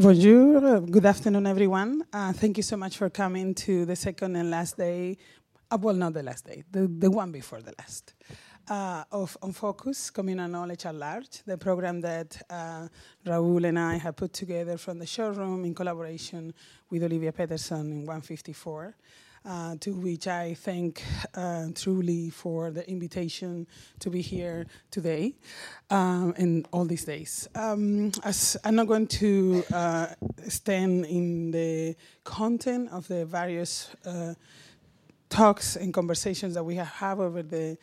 Bonjour, good afternoon, everyone. Uh, thank you so much for coming to the second and last day, uh, well, not the last day, the, the one before the last, uh, of On Focus, Communal Knowledge at Large, the program that uh, Raul and I have put together from the showroom in collaboration with Olivia Peterson in 154 uh, to which I thank uh, truly for the invitation to be here today um, and all these days. Um, I'm not going to uh, stand in the content of the various uh, talks and conversations that we have had over the,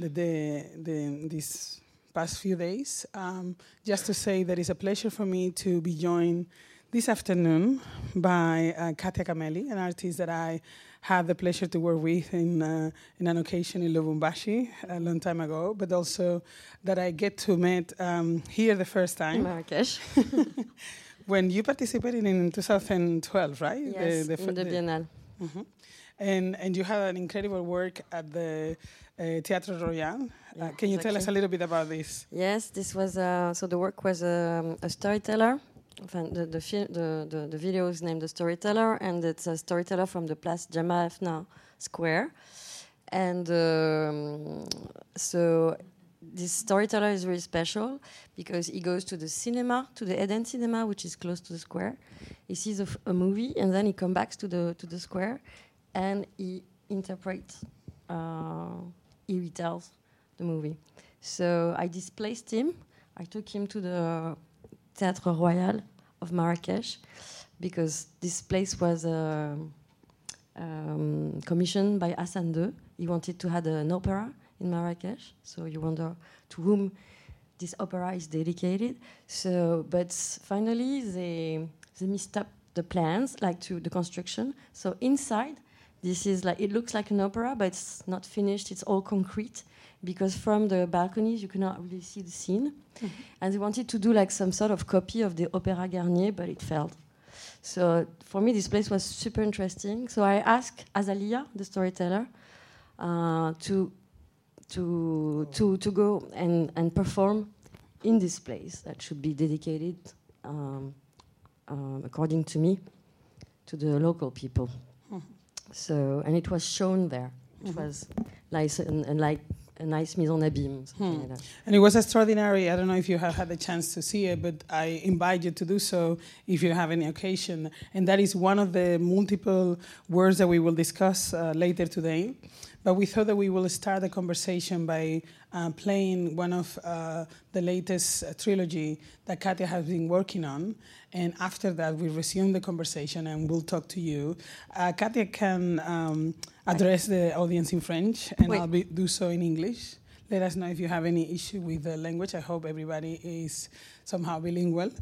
the, the, the these past few days. Um, just to say that it's a pleasure for me to be joined this afternoon by uh, Katia Kameli, an artist that I had the pleasure to work with in, uh, in an occasion in Lubumbashi a long time ago, but also that I get to meet um, here the first time. Marrakesh. when you participated in 2012, right? Yes, the, the in the, the Biennale. Mm -hmm. And, and you had an incredible work at the uh, Teatro Royal. Uh, can you exactly. tell us a little bit about this? Yes, this was uh, so the work was um, a storyteller the, the, the, the, the video is named The Storyteller, and it's a storyteller from the Place Jemaa Efna Square. And um, so this storyteller is really special because he goes to the cinema, to the Eden Cinema, which is close to the square. He sees a, a movie, and then he comes back to the, to the square, and he interprets, uh, he retells the movie. So I displaced him. I took him to the Théâtre Royal of Marrakech because this place was uh, um, commissioned by Hassan II. He wanted to have an opera in Marrakech, so you wonder to whom this opera is dedicated. So, but finally they they up the plans, like to the construction. So inside, this is like it looks like an opera, but it's not finished. It's all concrete because from the balconies you cannot really see the scene. Mm-hmm. And they wanted to do like some sort of copy of the Opéra Garnier, but it failed. So for me, this place was super interesting. So I asked Azalia, the storyteller, uh, to to to to go and and perform in this place that should be dedicated, um, um, according to me, to the local people. Mm-hmm. So and it was shown there. It mm-hmm. was like and, and like a nice mise en abîme. Hmm. Like and it was extraordinary. I don't know if you have had the chance to see it, but I invite you to do so if you have any occasion. And that is one of the multiple words that we will discuss uh, later today. But we thought that we will start the conversation by uh, playing one of uh, the latest uh, trilogy that Katia has been working on. And after that, we resume the conversation and we'll talk to you. Uh, Katia can um, address the audience in French, and Wait. I'll be, do so in English. Let us know if you have any issue with the language. I hope everybody is somehow bilingual.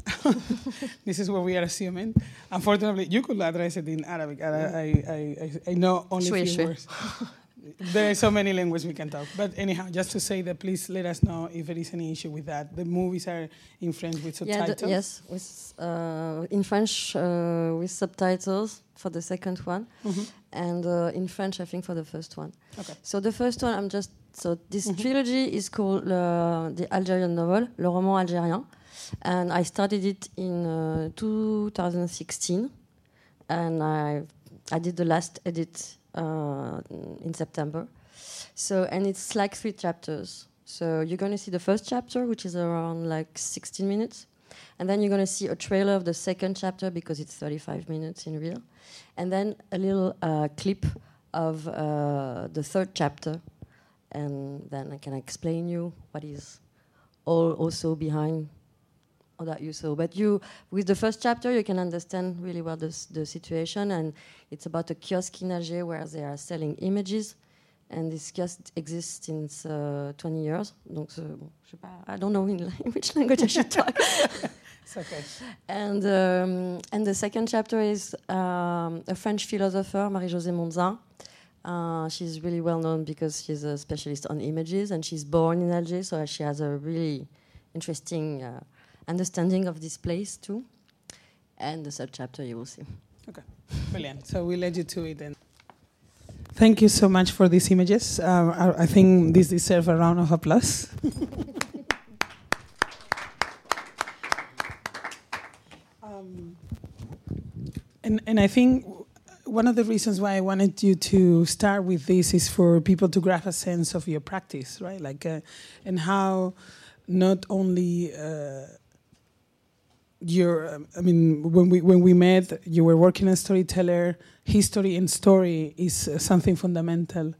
this is what we are assuming. Unfortunately, you could address it in Arabic. I, I, I, I know only a few words. there are so many languages we can talk. But anyhow, just to say that please let us know if there is any issue with that. The movies are in French with subtitles. Yeah, yes, with, uh, in French uh, with subtitles for the second one, mm -hmm. and uh, in French I think for the first one. Okay. So the first one I'm just so this mm -hmm. trilogy is called uh, the Algerian novel, Le Roman Algérien, and I started it in 2016, uh, and I I did the last edit uh, in September. So, and it's like three chapters. So you're going to see the first chapter, which is around like 16 minutes. And then you're going to see a trailer of the second chapter because it's 35 minutes in real. And then a little uh, clip of uh, the third chapter. And then I can explain you what is all also behind that you saw. But you, with the first chapter, you can understand really well the, the situation, and it's about a kiosk in Alger where they are selling images, and this kiosk exists since uh, 20 years. Donc, bon, I don't know in which language I should talk. it's okay. And um, and the second chapter is um, a French philosopher, Marie-Josée Monzin. Uh, she's really well known because she's a specialist on images, and she's born in Alger, so she has a really interesting. Understanding of this place too. And the third chapter you will see. Okay, brilliant. So we'll lead you to it then. Thank you so much for these images. Uh, I, I think this deserves a round of applause. um, And, and I think one of the reasons why I wanted you to start with this is for people to grab a sense of your practice, right? Like, uh, and how not only uh, your, um, I mean, when we when we met, you were working as storyteller. History and story is uh, something fundamental,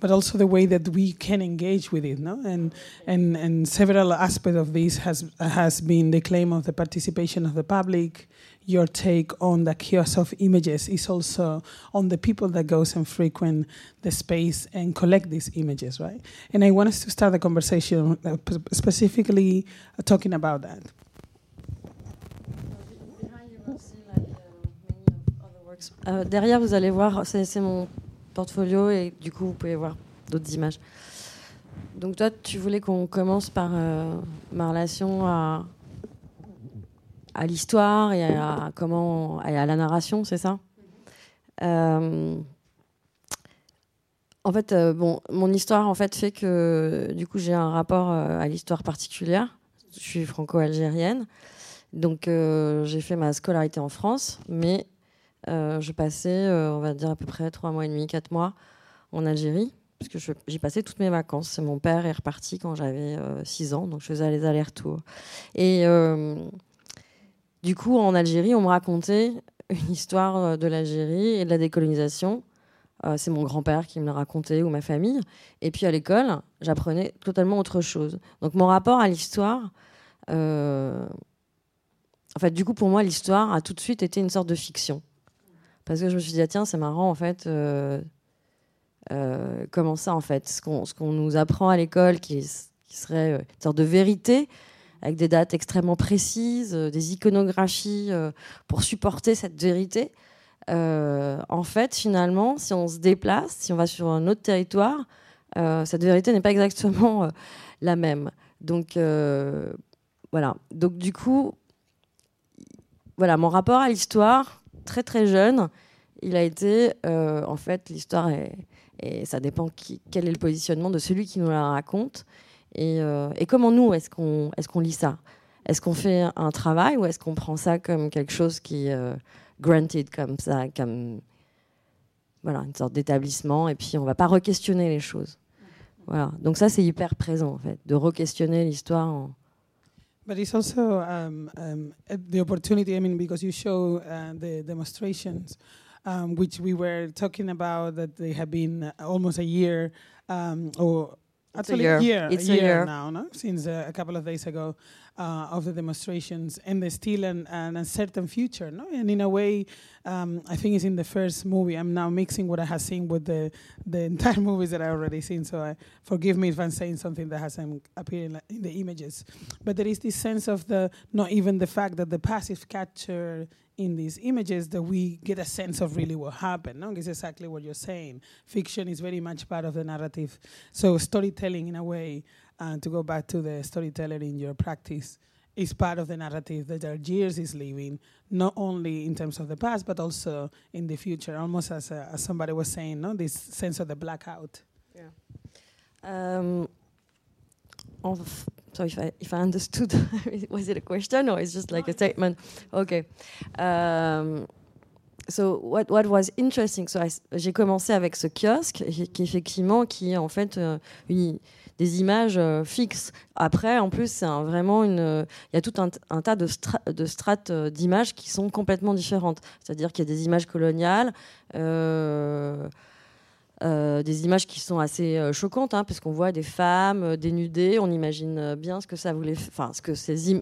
but also the way that we can engage with it, no? And and and several aspects of this has has been the claim of the participation of the public, your take on the chaos of images is also on the people that goes and frequent the space and collect these images, right? And I want us to start the conversation uh, specifically talking about that. Euh, derrière, vous allez voir, c'est mon portfolio et du coup, vous pouvez voir d'autres images. Donc toi, tu voulais qu'on commence par euh, ma relation à, l'histoire et à comment la narration, c'est ça? Euh, En fait, bon, mon histoire en fait fait que du coup j'ai un rapport à l'histoire particulière. Je suis franco-algérienne, donc j'ai fait ma scolarité en France, mais je passais, on va dire à peu près trois mois et demi, quatre mois en Algérie parce que j'y passais toutes mes vacances. Mon père est reparti quand j'avais 6 ans, donc je faisais les allers-retours. Et du coup, en Algérie, on me racontait une histoire euh, de l'Algérie et de la décolonisation. Euh, c'est mon grand-père qui me le racontait ou ma famille. Et puis à l'école, j'apprenais totalement autre chose. Donc mon rapport à l'histoire, euh, en fait, du coup, pour moi, l'histoire a tout de suite été une sorte de fiction. Parce que je me suis dit, ah, tiens, c'est marrant, en fait, comment ça, en fait, ce qu'on nous apprend à l'école, qui, qui, serait une sorte de vérité, avec des dates extrêmement précises, euh, des iconographies euh, pour supporter cette vérité. Euh, en fait, finalement, si on se déplace, si on va sur un autre territoire, cette vérité n'est pas exactement la même. Donc, voilà. Donc, du coup, voilà, mon rapport à l'histoire, très très jeune, il a été, en fait, l'histoire et ça dépend quel est le positionnement de celui qui nous la raconte. Euh, et, comment nous, est-ce qu'on est qu'on lit ça? Est-ce qu'on fait un travail ou est-ce qu'on prend ça comme quelque chose qui est euh, granted comme ça, comme voilà, une sorte d'établissement, et puis on va pas re-questionner les choses. Voilà. Donc ça, c'est hyper présent, en fait, de re-questionner l'histoire. En... But it's also um, um, the opportunity, I mean, because you show uh, the demonstrations, um, which we were talking about, that they have been almost a year um, or Actually, a year. It's a year, year. now, no? Since uh, a couple of days ago uh, of the demonstrations, and there's still an, an uncertain future, no? And in a way, um, I think it's in the first movie. I'm now mixing what I have seen with the the entire movies that I already seen. So I, forgive me if I'm saying something that hasn't appeared in, in the images. But there is this sense of the not even the fact that the passive capture in these images that we get a sense of really what happened. No? It's exactly what you're saying. Fiction is very much part of the narrative. So storytelling, in a way, uh, to go back to the storyteller in your practice, is part of the narrative that Algiers is living, not only in terms of the past, but also in the future, almost as, uh, as somebody was saying, no? this sense of the blackout. Yeah. Um, so if I if I understood, was it a question or it's just like a statement? Okay. Um, so what what was interesting, so j'ai commencé avec ce kiosque qui effectivement qui est en fait euh, des images euh, fixes. Après, en plus, c'est vraiment une. Il y a tout un, tas de, strates euh, d'images qui sont complètement différentes. C'est-à-dire qu'il y a des images coloniales. Euh, euh, des images qui sont assez euh, choquantes, hein, parce qu'on voit des femmes euh, dénudées. On imagine bien ce que ça voulait, enfin, ce que ces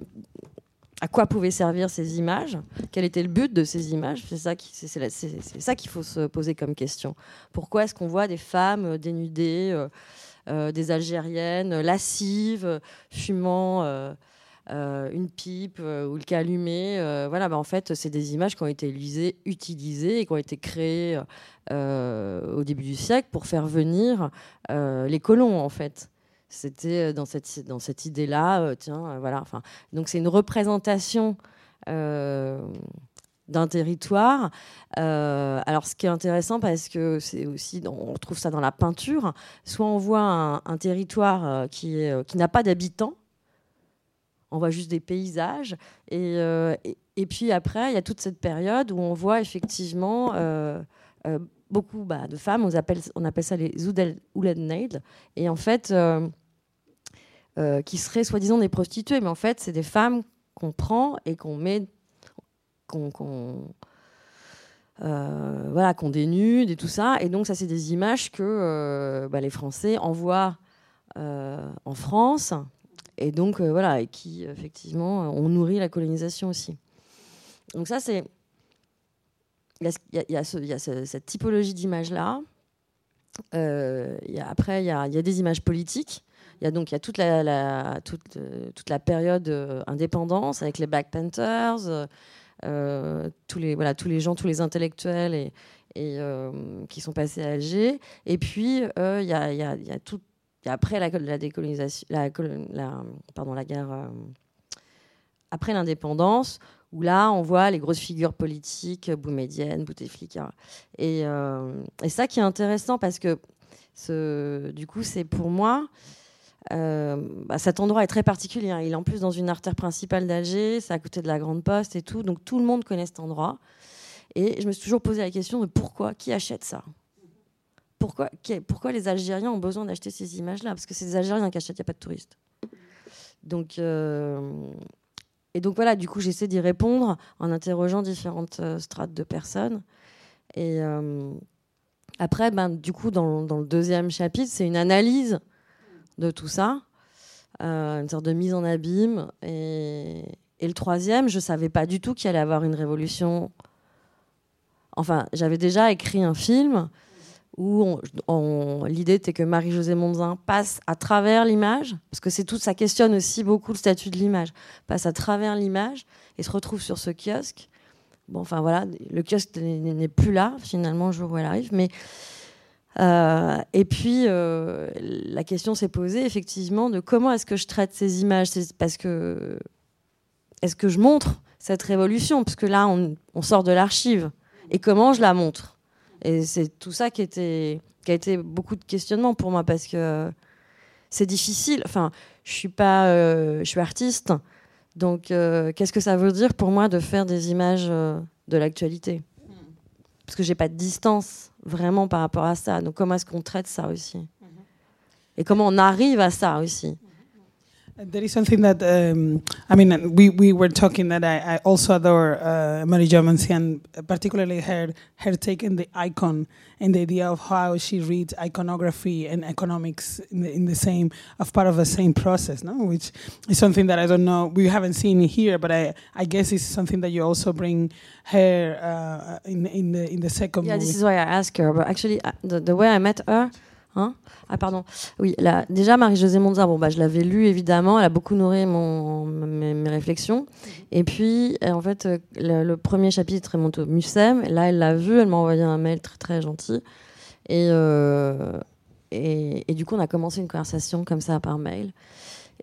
à quoi pouvaient servir ces images, quel était le but de ces images. C'est ça qu'il faut se poser comme question. Pourquoi est-ce qu'on voit des femmes dénudées, des Algériennes lascives, fumant une pipe ou le allumé Voilà, bah, en fait, c'est des images qui ont été utilisées et qui ont été créées euh, au début du siècle pour faire venir euh, les colons, en fait. C'était dans cette, dans cette idée-là, euh, tiens, voilà. Enfin, donc c'est une représentation d'un territoire. alors, ce qui est intéressant, parce que c'est aussi, on trouve ça dans la peinture, soit on voit un, territoire qui, qui n'a pas d'habitants, on voit juste des paysages, et, et puis après, il y a toute cette période où on voit effectivement beaucoup bah, de femmes, on appelle, on appelle ça les Oulennaid, et en fait, qui seraient soi-disant des prostituées, mais en fait, c'est des femmes qu'on prend et qu'on met, qu'on euh, voilà, qu'on dénude et tout ça. Et donc, ça, c'est des images que euh, bah, les Français envoient euh, en France. Et donc, voilà, et qui, effectivement, ont nourri la colonisation aussi. Donc, ça, c'est. Il y, a, cette typologie d'images-là. après, il y, a, des images politiques. Il y a donc il y a toute la, toute, toute la période indépendance avec les Black Panthers. Euh, tous, les, voilà, tous les gens, tous les intellectuels et, euh, qui sont passés à Alger. Et puis, euh, il y, y, y, a, tout. Après la, décolonisation, la, pardon, la guerre, après l'indépendance, où là, on voit les grosses figures politiques, Boumedienne, Bouteflika. Et, et ça qui est intéressant, parce que ce, du coup, c'est pour moi euh, bah, cet endroit est très particulier. Hein. Il est en plus dans une artère principale d'Alger, c'est à côté de la Grande Poste et tout. Donc tout le monde connaît cet endroit. Et je me suis toujours posé la question de pourquoi, qui achète ça? Pourquoi, pourquoi les Algériens ont besoin d'acheter ces images-là? Parce que c'est des Algériens qui achètent, il n'y a pas de touristes. Donc, euh, et donc voilà, du coup, j'essaie d'y répondre en interrogeant différentes euh, strates de personnes. Et après, ben, du coup, dans, dans le deuxième chapitre, c'est une analyse de tout ça, euh, une sorte de mise en abîme. Et, le troisième, je ne savais pas du tout qu'il allait avoir une révolution. Enfin, j'avais déjà écrit un film où l'idée était que Marie-Josée Monzin passe à travers l'image, parce que c'est tout, ça questionne aussi beaucoup le statut de l'image, passe à travers l'image et se retrouve sur ce kiosque. Bon, enfin voilà, le kiosque n'est plus là finalement le jour où elle arrive, mais euh, et puis, euh, la question s'est posée effectivement de comment est-ce que je traite ces images? Parce que est-ce que je montre cette révolution? Parce que là, on, sort de l'archive. Et comment je la montre? Et c'est tout ça qui, était, qui a été beaucoup de questionnement pour moi parce que c'est difficile. Enfin, je suis pas, euh, je suis artiste, donc qu'est-ce que ça veut dire pour moi de faire des images de l'actualité? Parce que j'ai pas de distance vraiment par rapport à ça. Donc comment est-ce qu'on traite ça aussi? Mm-hmm. Et comment on arrive à ça aussi? There is something that um, I mean. We, we were talking that I, I also adore uh, Marie and particularly her her taking the icon and the idea of how she reads iconography and economics in the, in the same of part of the same process, no? Which is something that I don't know we haven't seen here, but I I guess it's something that you also bring her uh, in in the in the second. Yeah, movie. this is why I ask her. But actually, uh, the, the way I met her. Hein ah pardon. Oui, là, déjà Marie-Josée Monza, bon bah je l'avais lu évidemment, elle a beaucoup nourri mon, mes, mes réflexions. Mm-hmm. Et puis euh, en fait euh, le, premier chapitre remonte au Mucem. Là elle l'a vu, elle m'a envoyé un mail très très gentil. Et, euh, et, et, du coup on a commencé une conversation comme ça par mail.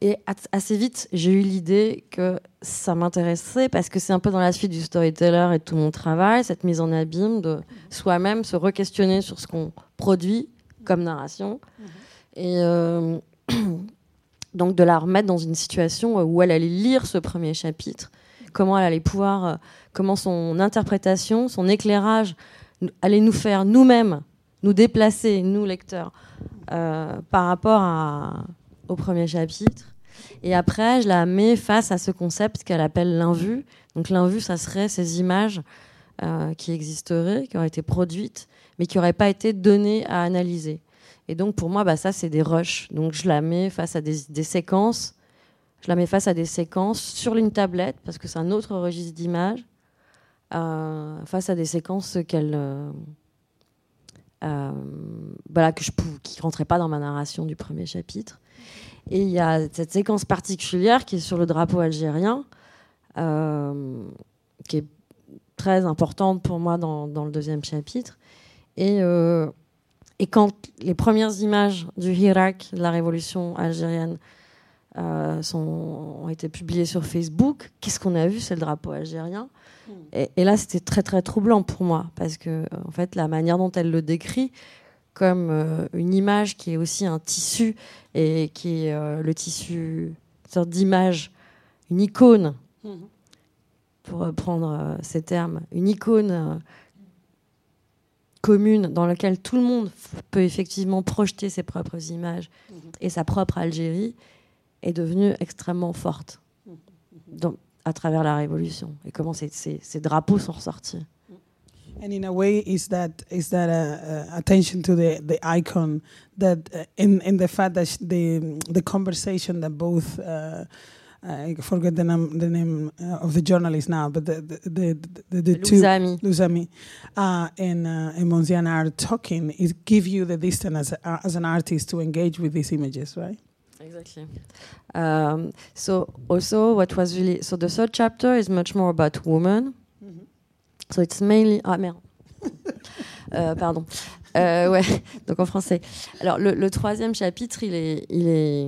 Et assez vite, j'ai eu l'idée que ça m'intéressait parce que c'est un peu dans la suite du storyteller et tout mon travail, cette mise en abîme de soi-même se re-questionner sur ce qu'on produit comme narration. Mhm. Et euh, donc de la remettre dans une situation où elle allait lire ce premier chapitre, comment elle allait pouvoir, euh, comment son interprétation, son éclairage allait nous faire nous-mêmes, nous déplacer, nous lecteurs, euh, par rapport à, au premier chapitre. Et après, je la mets face à ce concept qu'elle appelle l'invu. Donc l'invu, ça serait ces images qui existeraient, qui auraient été produites, mais qui n'auraient pas été données à analyser. Et donc pour moi, bah, ça, c'est des rushs. Donc je la mets face à des, séquences. Je la mets face à des séquences sur une tablette, parce que c'est un autre registre d'image, euh, face à des séquences qu'elle. Euh, euh, voilà, que je, qui ne rentraient pas dans ma narration du premier chapitre. Et il y a cette séquence particulière qui est sur le drapeau algérien, qui est très importante pour moi dans le deuxième chapitre. Et, euh, et quand les premières images du Hirak, de la révolution algérienne, euh, sont, ont été publiées sur Facebook, qu'est-ce qu'on a vu C'est le drapeau algérien? Hmm. Et, là, c'était très très troublant pour moi parce que en fait, la manière dont elle le décrit comme euh, une image qui est aussi un tissu et qui est le tissu, une sorte d'image, une icône. Hmm. pour prendre ces termes, une icône commune dans laquelle tout le monde peut effectivement projeter ses propres images mhm. et sa propre Algérie est devenue extrêmement forte dans, à travers la Révolution et comment ces, ces, ces drapeaux sont ressortis. And in a way, is that is that a, a attention to the, the icon that uh, in in the fact that the the conversation that both uh, I forget the name, the name uh, of the journalist now, but the the the, the, the two Luzami uh, and uh, and are talking. It give you the distance as a, as an artist to engage with these images, right? Exactly. Um, so also, what was really so the third chapter is much more about women. Mm -hmm. So it's mainly ah merde. euh, pardon. Euh, ouais. Donc en français. Alors le, le troisième chapitre, il est il est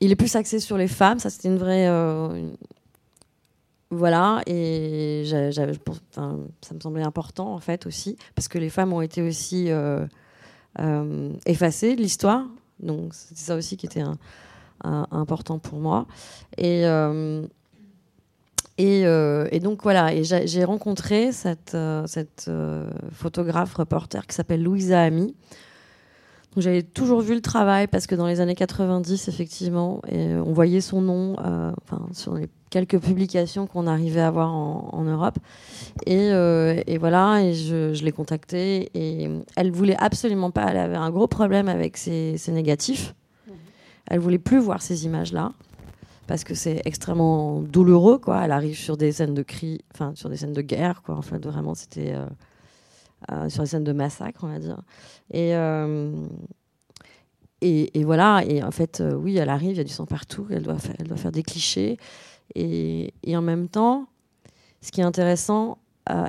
il est plus axé sur les femmes. Ça, c'était une vraie. Euh, voilà, et ça me semblait important en fait aussi, parce que les femmes ont été aussi euh, euh, effacées de l'histoire. Donc c'est ça aussi qui était important pour moi. Et, donc voilà, j'ai rencontré cette, cette photographe reporter qui s'appelle Louisa Ami, j'avais toujours vu le travail parce que dans les années 90, effectivement, et on voyait son nom euh, enfin, sur les quelques publications qu'on arrivait à avoir en, Europe. Et, euh, et, voilà, et je, je l'ai contactée et elle voulait absolument pas, elle avait un gros problème avec ses, ses négatifs. Mhm. Elle voulait plus voir ces images-là parce que c'est extrêmement douloureux, quoi. Elle arrive sur des scènes de cris, enfin sur des scènes de guerre, quoi. En fait, vraiment, c'était euh, euh, sur les scènes de massacre, on va dire. Et, euh, voilà, et en fait, euh, oui, elle arrive, il y a du sang partout, elle doit faire, des clichés. Et, et en même temps, ce qui est intéressant,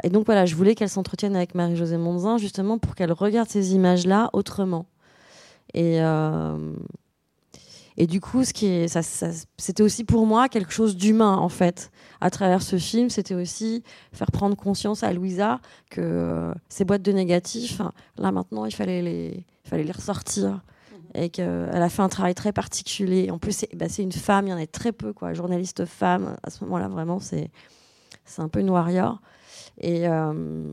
et donc voilà, je voulais qu'elle s'entretienne avec Marie-Josée Monzin, justement pour qu'elle regarde ces images-là autrement. Et, et du coup, ce qui est, ça, c'était aussi pour moi quelque chose d'humain en fait. À travers ce film, c'était aussi faire prendre conscience à Louisa que euh, ces boîtes de négatifs, là maintenant, il fallait les, il fallait les ressortir. Mhm. Et qu'elle a fait un travail très particulier. En plus, c'est, bah, c'est une femme, il y en a très peu, quoi. Journaliste femme, à ce moment-là, vraiment, c'est, un peu une warrior. Et, euh,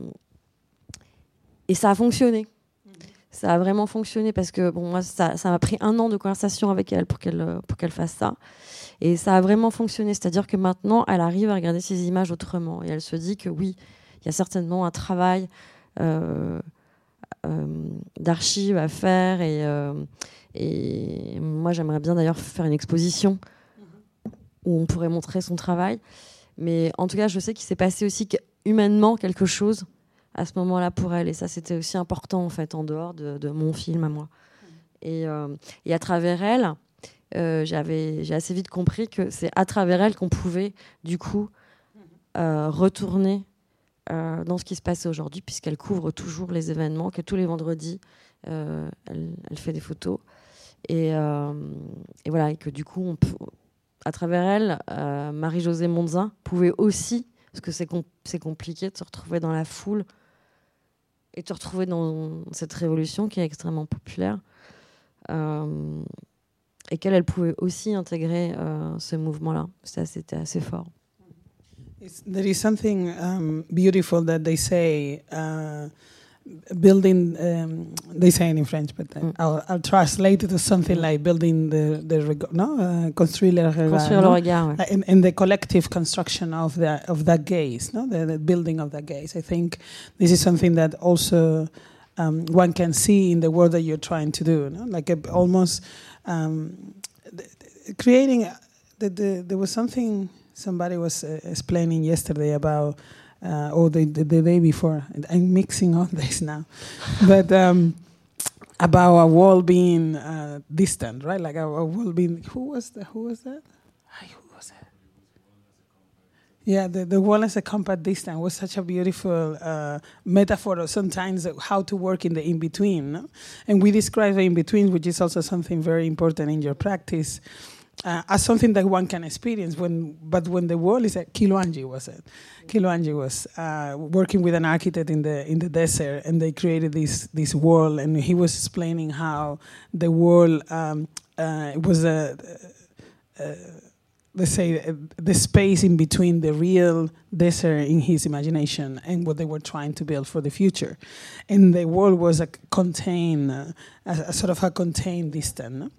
et ça a fonctionné ça a vraiment fonctionné parce que bon, moi, ça, m'a pris un an de conversation avec elle pour qu'elle euh, pour qu'elle fasse ça. Et ça a vraiment fonctionné. C'est-à-dire que maintenant, elle arrive à regarder ces images autrement. Et elle se dit que oui, il y a certainement un travail euh, euh, d'archives à faire. Et, et moi, j'aimerais bien d'ailleurs faire une exposition où on pourrait montrer son travail. Mais en tout cas, je sais qu'il s'est passé aussi humainement quelque chose à ce moment-là pour elle. Et ça, c'était aussi important, en fait, en dehors de, mon film à moi. Et, euh, à travers elle, euh, j'ai assez vite compris que c'est à travers elle qu'on pouvait, du coup, euh, retourner dans ce qui se passait aujourd'hui, puisqu'elle couvre toujours les événements, que tous les vendredis, elle, fait des photos. Et, voilà, et que du coup, à travers elle, Marie-Josée Monzin pouvait aussi, parce que c'est, c'est compliqué de se retrouver dans la foule et te retrouver dans cette révolution qui est extrêmement populaire euh, et qu'elle elle pouvait aussi intégrer euh, ce mouvement-là. Ça, c'était assez fort. There is something um, beautiful that they say. Uh, building um, they say it in French but uh, mm. I'll, I'll, translate it to something like building the the no uh, construire le regard, no? regard ouais. in, in, the collective construction of the of that gaze no the, the, building of that gaze I think this is something that also um, one can see in the work that you're trying to do no? like a, almost um, creating the, the, there was something somebody was uh, explaining yesterday about uh, or the, the, the, day before. I'm mixing all this now, but um, about a wall being uh, distant, right? Like a, a, wall being. Who was the, Who was that? who was that? Yeah, the, the wall as a compact distance was such a beautiful uh, metaphor of sometimes how to work in the in between. No? And we describe the in between, which is also something very important in your practice uh, as something that one can experience. When, but when the world is, uh, Kiloanji was it? Kiloanji was uh, working with an architect in the in the desert, and they created this this world. And he was explaining how the world um, uh, was a, a let's say uh, the space in between the real desert in his imagination and what they were trying to build for the future and the world was a contained uh, a, a, sort of a contained distance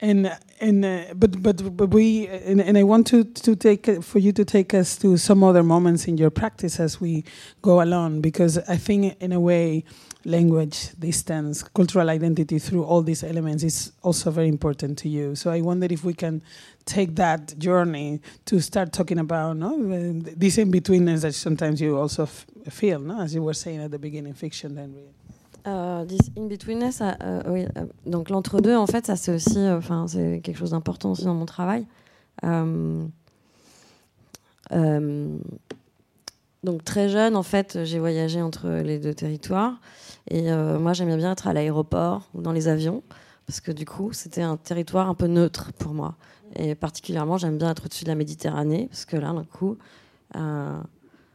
and and uh, but but but we and, and I want to to take for you to take us to some other moments in your practice as we go along because I think in a way language, distance, cultural identity through all these elements is also very important to you. So I wonder if we can take that journey to start talking about no, this in betweenness that sometimes you also feel, no, as you were saying at the beginning, fiction and real. Uh, this in betweenness, uh, uh, oui, uh, donc l'entre-deux, en fait, ça c'est aussi, euh, enfin, c'est quelque chose d'important aussi dans mon travail. Donc très jeune, en fait, j'ai voyagé entre les deux territoires. Et euh, moi, j'aimais bien être à l'aéroport ou dans les avions, parce que du coup, c'était un territoire un peu neutre pour moi. Et particulièrement, j'aime bien être au-dessus de la Méditerranée, parce que là, d'un coup, euh,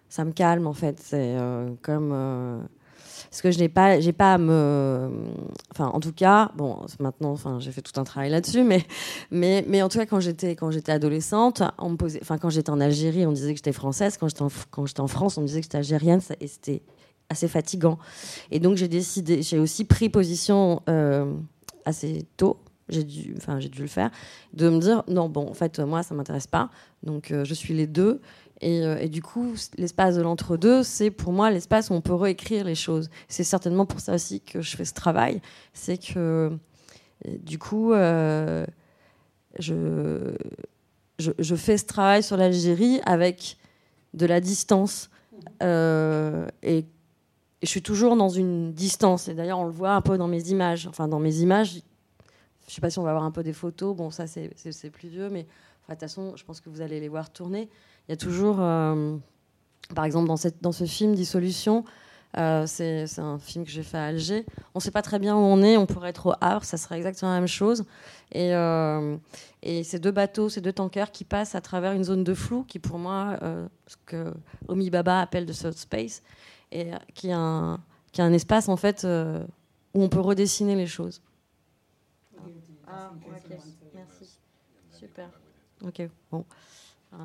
ça me calme, en fait. C'est euh, comme... parce que je n'ai pas, j'ai pas à me, enfin, en tout cas, bon, maintenant, enfin, j'ai fait tout un travail là-dessus, mais, mais, mais en tout cas, quand j'étais, quand j'étais adolescente, enfin, quand j'étais en Algérie, on disait que j'étais française, quand j'étais en, quand j'étais en France, on disait que j'étais algérienne, et c'était assez fatigant. Et donc j'ai décidé, j'ai aussi pris position euh, assez tôt. J'ai dû, enfin j'ai dû le faire, de me dire non bon en fait moi ça m'intéresse pas, donc euh, je suis les deux. Et, euh, et du coup l'espace de l'entre-deux c'est pour moi l'espace où on peut réécrire les choses. C'est certainement pour ça aussi que je fais ce travail, c'est que du coup je, je, fais ce travail sur l'Algérie avec de la distance euh, et je suis toujours dans une distance. Et d'ailleurs, on le voit un peu dans mes images. Enfin, dans mes images, je ne sais pas si on va avoir un peu des photos. Bon, ça, c'est plus vieux, mais de toute façon, je pense que vous allez les voir tourner. Il y a toujours, euh, par exemple, dans, cette, dans ce film Dissolution, euh, c'est un film que j'ai fait à Alger. On ne sait pas très bien où on est. On pourrait être au Havre, ça serait exactement la même chose. Et, euh, et ces deux bateaux, ces deux tankers qui passent à travers une zone de flou, qui pour moi, ce que Omi Baba appelle de South Space, et qui est un, qui est un espace en fait où on peut redessiner les choses. Ah, ok, merci. Super. Ok, bon. Euh,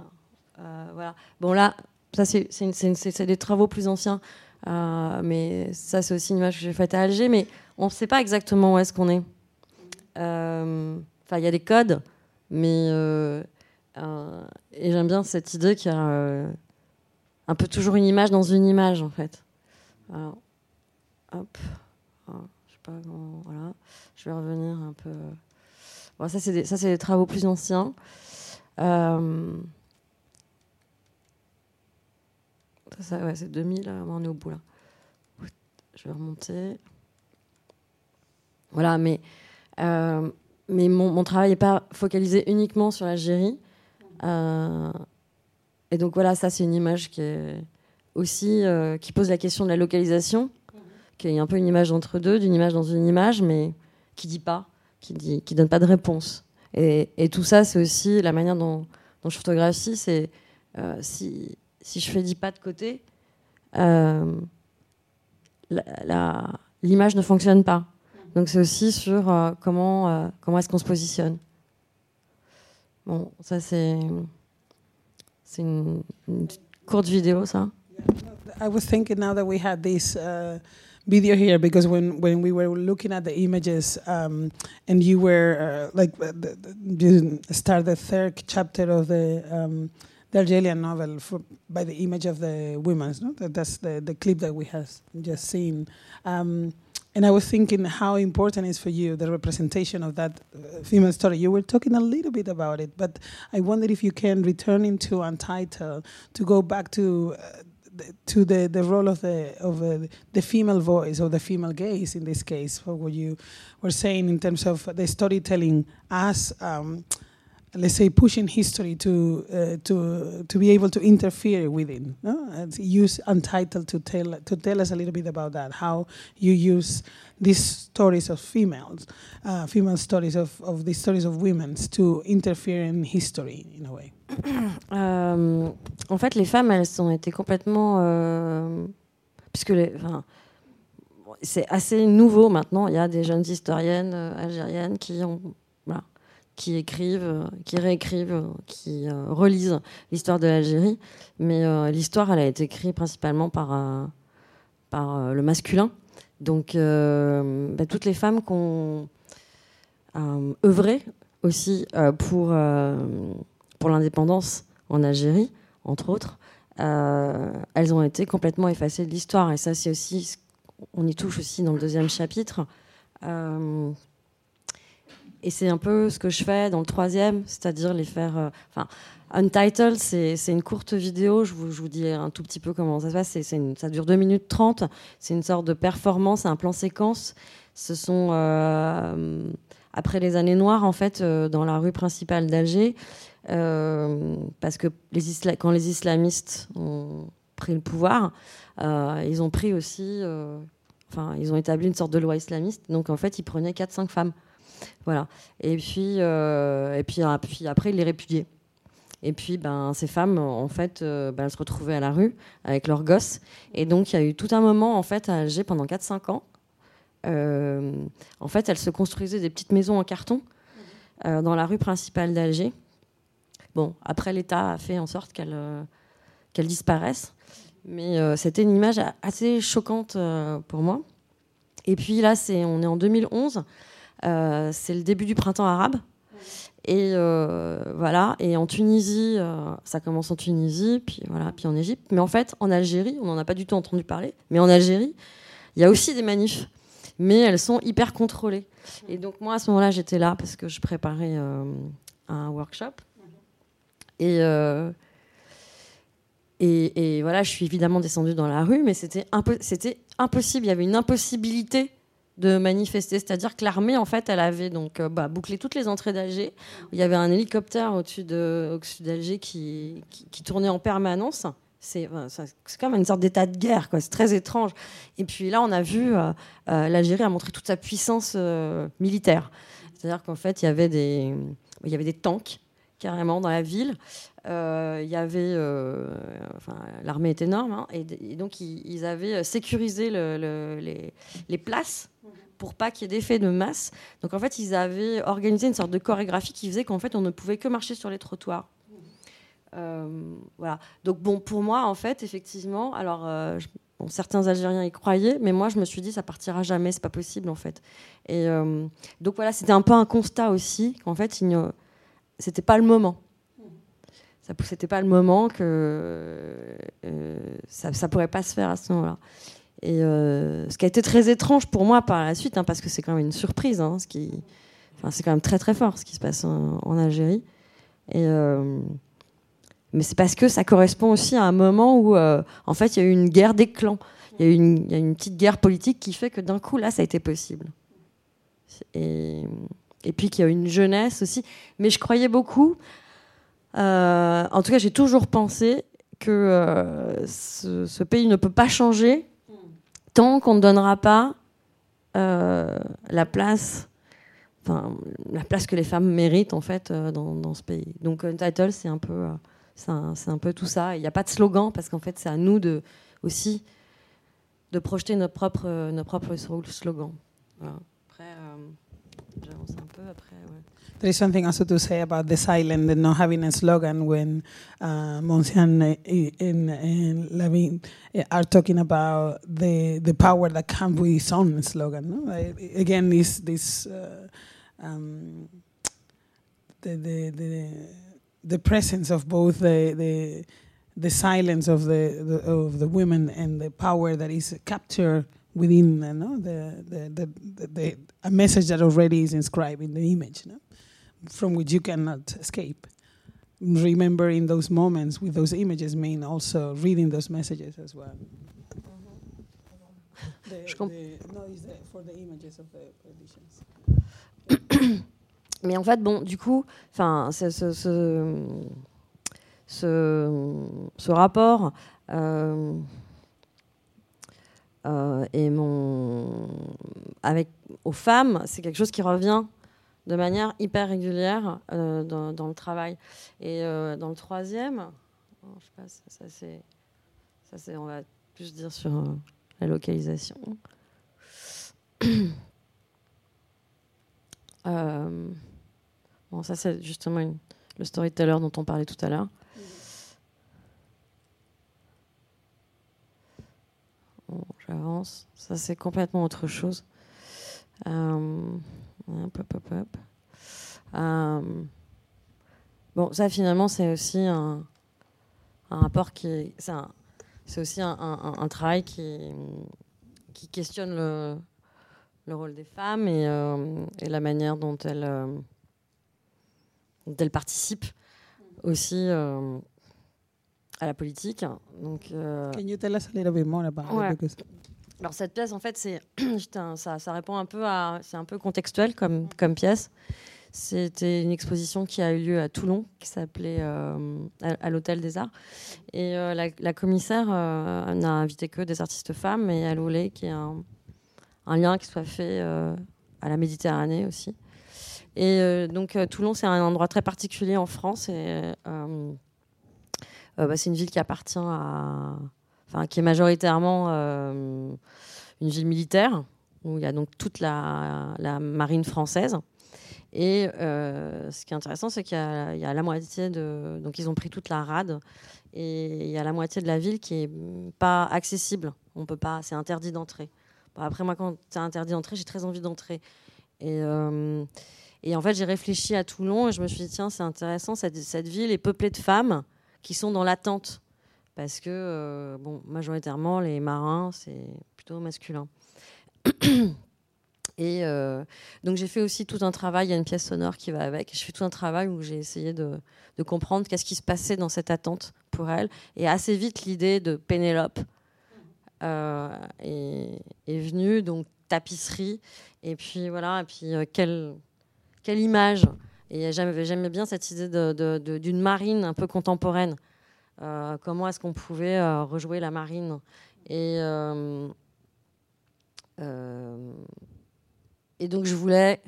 voilà. Bon, là, ça, c'est des travaux plus anciens. Euh, mais ça, c'est aussi une image que j'ai faite à Alger. Mais on ne sait pas exactement où est-ce qu'on est. Enfin, il y a des codes, mais. et j'aime bien cette idée qu'il y a un peu toujours une image dans une image, en fait. Alors, hop. Ah, je sais pas voilà. Je vais revenir un peu. Bon, ça, c'est des, des, travaux plus anciens. Euh, ça, ouais, c'est 2000, on est au bout là. Je vais remonter. Voilà, mais, euh, mais mon, mon travail n'est pas focalisé uniquement sur l'Algérie. Euh, et donc voilà, ça c'est une image qui est aussi euh, qui pose la question de la localisation, qui est un peu une image entre deux, d'une image dans une image, mais qui dit pas, qui dit, qui donne pas de réponse. Et, et tout ça, c'est aussi la manière dont, je photographie. C'est si, si je fais dix pas de côté, euh, l'image ne fonctionne pas. Donc c'est aussi sur euh, comment, euh, comment est-ce qu'on se positionne. Bon, ça c'est une, courte vidéo, ça. I was thinking now that we had this uh, video here because when, we were looking at the images um, and you were uh, like uh, you start the third chapter of the um, the Algerian novel for, by the image of the women. No? That, that's the, the clip that we have just seen. Um, and I was thinking how important is for you the representation of that uh, female story. You were talking a little bit about it, but I wonder if you can return into Untitled to go back to uh, to the, the role of the of uh, the female voice or the female gaze in this case, for what you were saying in terms of the storytelling as. Um, let's say pushing history to uh, to to be able to interfere within no? and use untitled to tell to tell us a little bit about that how you use these stories of females uh, female stories of, of these stories of women to interfere in history in a way euh, en fait les femmes elles ont été complètement euh, puisque les, enfin, c'est assez nouveau maintenant il y a des jeunes historiennes euh, algériennes qui ont qui écrivent, qui réécrivent, qui relisent l'histoire de l'Algérie. Mais l'histoire, elle a été écrite principalement par, par le masculin. Donc, bah, toutes les femmes qui ont œuvré aussi pour, pour l'indépendance en Algérie, entre autres, euh, elles ont été complètement effacées de l'histoire. Et ça, c'est aussi, on y touche aussi dans le deuxième chapitre. Euh, et c'est un peu ce que je fais dans le troisième, c'est-à-dire les faire. Euh, enfin, Untitled, c'est une courte vidéo. Je vous, dis un tout petit peu comment ça se passe. Ça dure 2 minutes 30. C'est une sorte de performance, un plan séquence. Ce sont après les années noires, en fait, dans la rue principale d'Alger. Euh, parce que quand les islamistes ont pris le pouvoir, euh, ils ont pris aussi, euh, enfin, ils ont établi une sorte de loi islamiste. Donc en fait, ils prenaient 4-5 femmes. Voilà. Et puis, et puis, puis, après, ils les répudiaient. Et puis, ben, ces femmes, en fait, ben, elles se retrouvaient à la rue avec leurs gosses. Et donc, il y a eu tout un moment, en fait, à Alger, pendant 4-5 ans. en fait, elles se construisaient des petites maisons en carton dans la rue principale d'Alger. Bon, après, l'État a fait en sorte qu'elle euh, qu'elle disparaisse. Mais euh, c'était une image assez choquante euh, pour moi. Et puis là, c'est, on est en 2011. C'est le début du printemps arabe. Et voilà. Et en Tunisie, ça commence en Tunisie, puis voilà, puis en Égypte. Mais en fait, en Algérie, on n'en a pas du tout entendu parler. Mais en Algérie, il y a aussi des manifs, mais elles sont hyper contrôlées. Et donc moi, à ce moment-là, j'étais là parce que je préparais un workshop. Euh, et, et, voilà, je suis évidemment descendue dans la rue, mais c'était impossible. Il y avait une impossibilité de manifester. C'est-à-dire que l'armée, en fait, elle avait donc euh, bah, bouclé toutes les entrées d'Alger. Il y avait un hélicoptère au-dessus d'Alger qui, qui, tournait en permanence. C'est comme une sorte d'état de guerre, c'est très étrange. Et puis là, on a vu euh, l'Algérie a montré toute sa puissance militaire. C'est-à-dire qu'en fait, il y avait des, il y avait des tanks carrément dans la ville. Euh, il y avait, euh, enfin, l'armée est énorme, hein, et, donc ils, avaient euh, sécurisé le, les, les, places pour pas qu'il y ait d'effet de masse. Donc en fait, ils avaient organisé une sorte de chorégraphie qui faisait qu'en fait, on ne pouvait que marcher sur les trottoirs. voilà. Donc bon, pour moi, en fait, effectivement, alors certains Algériens y croyaient, mais moi, je me suis dit, ça partira jamais, c'est pas possible, en fait. Et donc voilà, c'était un peu un constat aussi qu'en fait, il c'était pas le moment. Ça, c'était pas le moment que euh, ça, ça pourrait pas se faire à ce moment-là. Et euh, ce qui a été très étrange pour moi par la suite, hein, parce que c'est quand même une surprise, hein, ce qui, enfin, c'est quand même très très fort ce qui se passe en, Algérie. Euh, mais c'est parce que ça correspond aussi à un moment où, en fait, il y a eu une guerre des clans. Il y, y a une petite guerre politique qui fait que d'un coup, là, ça a été possible. Et puis qu'il y a une jeunesse aussi. Mais je croyais beaucoup, euh, en tout cas j'ai toujours pensé que euh, ce, pays ne peut pas changer tant qu'on ne donnera pas euh, la place, enfin la place que les femmes méritent en fait dans, ce pays. Donc Untitled c'est un peu, c'est un, peu tout ça. Il n'y a pas de slogan parce qu'en fait c'est à nous de aussi de projeter nos propres, nos propres slogans. Après, There is something also to say about the silent and not having a slogan when uh, Monsian and, and eh, are talking about the the power that comes with his own slogan. No? Again, this this uh, um, the, the the the presence of both the the the silence of the, the, of the women and the power that is captured within uh, no, the, the, the, the, a message that already is inscribed in the image, no? From which you cannot escape. Remembering those moments with those images mean also reading those messages as well. The, the, no, the, for the images of the editions. Mais en fait, bon, du coup, enfin, ce, ce, ce, ce, rapport euh, euh, et mon avec aux femmes, c'est quelque chose qui revient de manière hyper régulière euh, dans, le travail. Et euh, dans le troisième, oh, je sais ça, c'est, ça c'est, on va plus dire sur la localisation. Bon, ça, c'est justement le storyteller dont on parlait tout à l'heure. J'avance. Ça, c'est complètement autre chose. Euh, hop, hop, hop, hop. Euh, bon, ça, finalement, c'est aussi un, un rapport qui est. C'est aussi un, un- un travail qui, qui questionne le, le rôle des femmes et, euh, et la manière dont elles, euh, dont elles participent aussi euh, à la politique. Donc, euh, alors cette pièce, en fait, c'est ça, ça répond un peu à, c'est un peu contextuel comme comme pièce. C'était une exposition qui a eu lieu à Toulon, qui s'appelait euh, à, à l'Hôtel des Arts. Et euh, la, la commissaire euh, n'a invité que des artistes femmes, et elle voulait qu'il y ait un, un lien qui soit fait à la Méditerranée aussi. Et donc Toulon, c'est un endroit très particulier en France. Et bah, c'est une ville qui appartient à, qui est majoritairement euh, une ville militaire où il y a donc toute la, marine française. Et euh, ce qui est intéressant, c'est qu'il y, a- la moitié de. Donc, ils ont pris toute la rade. Et il y a la moitié de la ville qui est pas accessible. On peut pas. C'est interdit d'entrer. Après, moi, quand c'est interdit d'entrer, j'ai très envie d'entrer. Et, euh, et en fait, j'ai réfléchi à Toulon et je me suis dit, tiens, c'est intéressant, cette ville est peuplée de femmes qui sont dans l'attente. Parce que, euh, bon, majoritairement, les marins, c'est plutôt masculin. Et euh, donc j'ai fait aussi tout un travail, il y a une pièce sonore qui va avec. Je fais tout un travail où j'ai essayé de, comprendre qu'est-ce qui se passait dans cette attente pour elle. Et assez vite, l'idée de Pénélope euh, est, venue, donc tapisserie. Et puis voilà, et puis quelle, image. Et j'aimais bien cette idée d'une marine un peu contemporaine. Euh, comment est-ce qu'on pouvait euh, rejouer la marine Et euh, et donc je voulais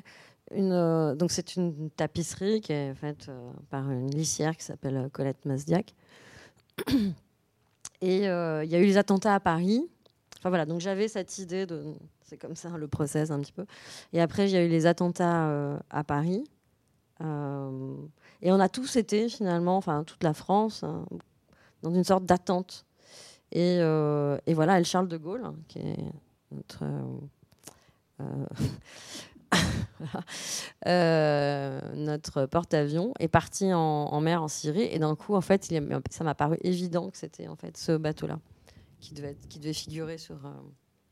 une. donc c'est une tapisserie qui est faite par une lissière qui s'appelle Colette Masdiac. Et il y a eu les attentats à Paris. Enfin voilà, donc j'avais cette idée de. C'est comme ça le process un petit peu. Et après, il y a eu les attentats à Paris. Et on a tous été finalement, enfin toute la France, hein, dans une sorte d'attente. Et, euh, et voilà, elle Charles de Gaulle, hein, qui est notre. euh, euh, notre porte-avions est parti en, en mer en Syrie et d'un coup en fait il ça m'a paru évident que c'était en fait ce bateau-là qui devait être- qui devait figurer sur euh,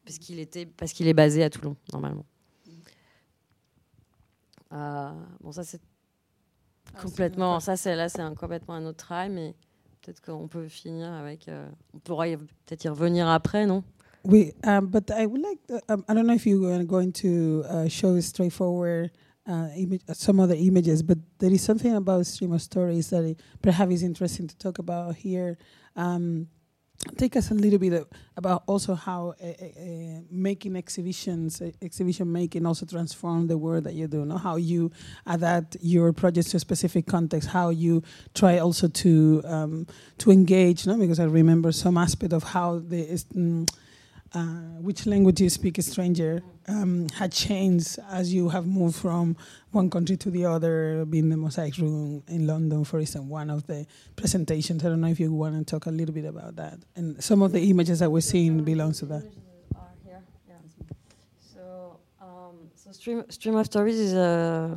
parce qu'il était parce qu'il est basé à Toulon normalement. Euh, bon ça c'est complètement ça c'est là c'est complètement un autre travail mais peut-être qu'on peut finir avec euh, on pourra peut-être y revenir après non? We, um, but I would like. To, um, I don't know if you are going to uh, show straightforward uh, image, uh, some other images, but there is something about stream of stories that perhaps is interesting to talk about here. Um, take us a little bit about also how uh, uh, making exhibitions, uh, exhibition making, also transform the work that you do. No? How you adapt your projects to a specific context. How you try also to um, to engage. No, because I remember some aspect of how the mm, uh, which language you speak, a stranger, um, had changed as you have moved from one country to the other, being the Mosaic Room in London, for instance, one of the presentations. I don't know if you want to talk a little bit about that. And some of the images that we're seeing belongs to that. So, um, so stream stream of stories is uh,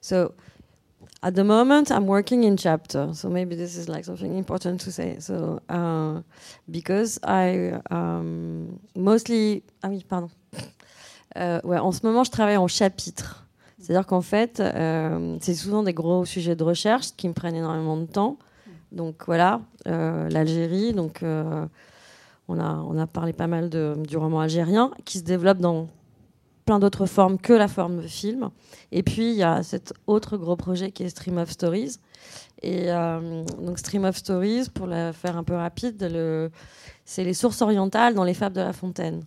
so. At the moment, I'm working in chapter, so maybe this is like something important to say. So, uh, because I um, mostly, ah oui, pardon. Euh, ouais, en ce moment, je travaille en chapitre. C'est-à-dire qu'en fait, euh, c'est souvent des gros sujets de recherche qui me prennent énormément de temps. Donc voilà, euh, l'Algérie, donc euh, on a, on a parlé pas mal de- du roman algérien, qui se développe dans plein d'autres formes que la forme film. Et puis, il y a cet autre gros projet qui est Stream of Stories. Et euh, donc, Stream of Stories, pour la faire un peu rapide, c'est les sources orientales dans les fables de La Fontaine.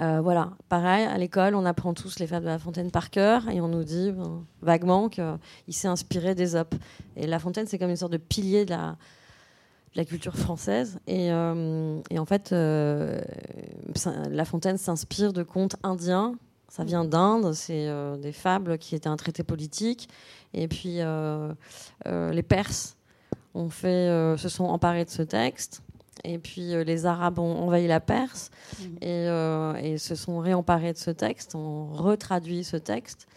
Euh, voilà, pareil, à l'école, on apprend tous les fables de La Fontaine par cœur et on nous dit ben, vaguement qu'il s'est inspiré des op. Et La Fontaine, c'est comme une sorte de pilier de la, de la culture française. Et, euh, et en fait, euh, La Fontaine s'inspire de contes indiens. Ça vient d'Inde, c'est des fables qui étaient un traité politique. Et puis les Perses ont fait, se sont emparés de ce texte. Et puis les Arabes ont envahi la Perse mmh. et, se sont réemparés de ce texte, ont retraduit ce texte.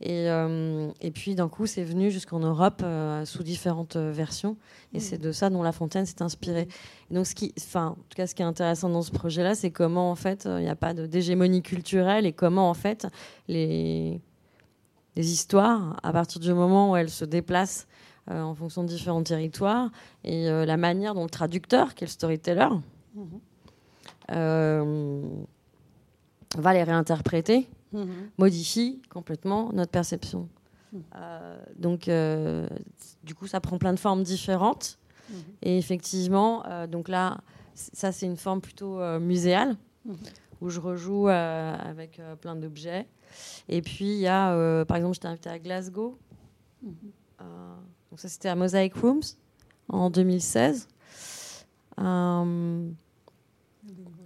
Et, euh, et puis d'un coup, c'est venu jusqu'en Europe euh, sous différentes euh, versions. Et c'est de ça dont La Fontaine s'est inspirée. donc, ce qui, enfin, en tout cas, ce qui est intéressant dans ce projet-là, c'est comment en fait, il n'y a pas d'hégémonie culturelle et comment en fait les, les histoires, à partir du moment où elles se déplacent en fonction de différents territoires, et la manière dont le traducteur, qui est le storyteller, mmh. va les réinterpréter Mhm. modifie complètement notre perception. Mhm. Euh, donc, euh, du coup, ça prend plein de formes différentes. Mhm. Et effectivement, euh, donc là, ça, c'est une forme plutôt muséale, où je rejoue avec plein d'objets. Et puis, il y a, par exemple, j'étais invitée à Glasgow. donc, ça, c'était à Mosaic Rooms en 2016.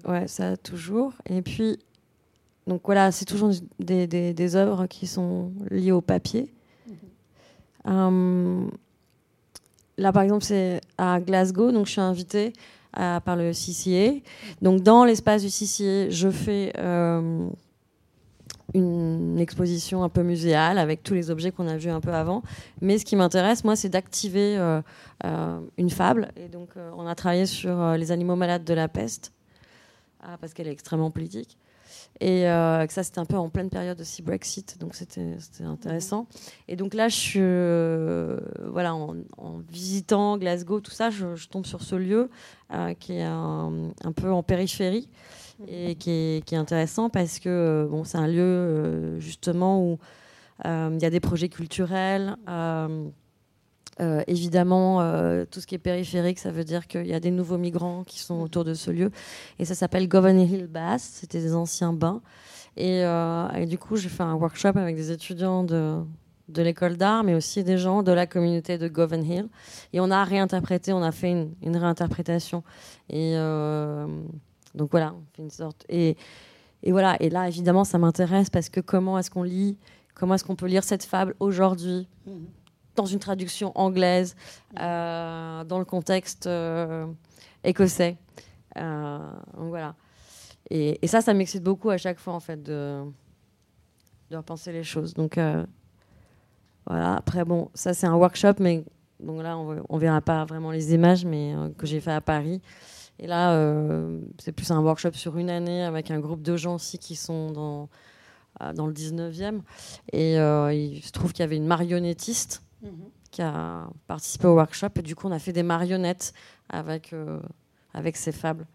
ouais, ça, toujours. Et puis, donc voilà, c'est toujours des, des, œuvres qui sont liées au papier. Euh, là, par exemple, c'est à Glasgow, donc je suis invitée par le CCA. Donc dans l'espace du CCA, je fais euh, une exposition un peu muséale avec tous les objets qu'on a vus un peu avant. Mais ce qui m'intéresse, moi, c'est d'activer euh, une fable. Et donc, on a travaillé sur les animaux malades de la peste, ah, parce qu'elle est extrêmement politique. Et euh, ça, c'était un peu en pleine période aussi Brexit, donc c'était intéressant. Et donc là, je euh, voilà, en, visitant Glasgow, tout ça, je, tombe sur ce lieu euh, qui est un, peu en périphérie et qui est, qui est intéressant parce que bon, c'est un lieu justement où il y a des projets culturels. Euh, évidemment, euh, tout ce qui est périphérique, ça veut dire qu'il y a des nouveaux migrants qui sont autour de ce lieu. Et ça s'appelle Govan Hill Bass. C'était des anciens bains. Euh, et, du coup, j'ai fait un workshop avec des étudiants de, de l'école d'art, mais aussi des gens de la communauté de Govan Hill. Et on a réinterprété, on a fait une, une réinterprétation. Et donc voilà, on fait une sorte. Et, et voilà. Et là, évidemment, ça m'intéresse parce que comment est-ce qu'on lit, comment est-ce qu'on peut lire cette fable aujourd'hui? Mmh dans une traduction anglaise, euh, dans le contexte euh, écossais. Euh, donc voilà. Et, ça, ça m'excite beaucoup à chaque fois, en fait, de, de repenser les choses. Donc voilà. Après, bon, ça, c'est un workshop, mais donc là, on, ne verra pas vraiment les images, mais que j'ai fait à Paris. Et là, c'est plus un workshop sur une année avec un groupe de gens aussi qui sont dans, dans le 19e. Et il se trouve qu'il y avait une marionnettiste qui a participé au workshop. Et du coup, on a fait des marionnettes avec, euh, avec ces fables.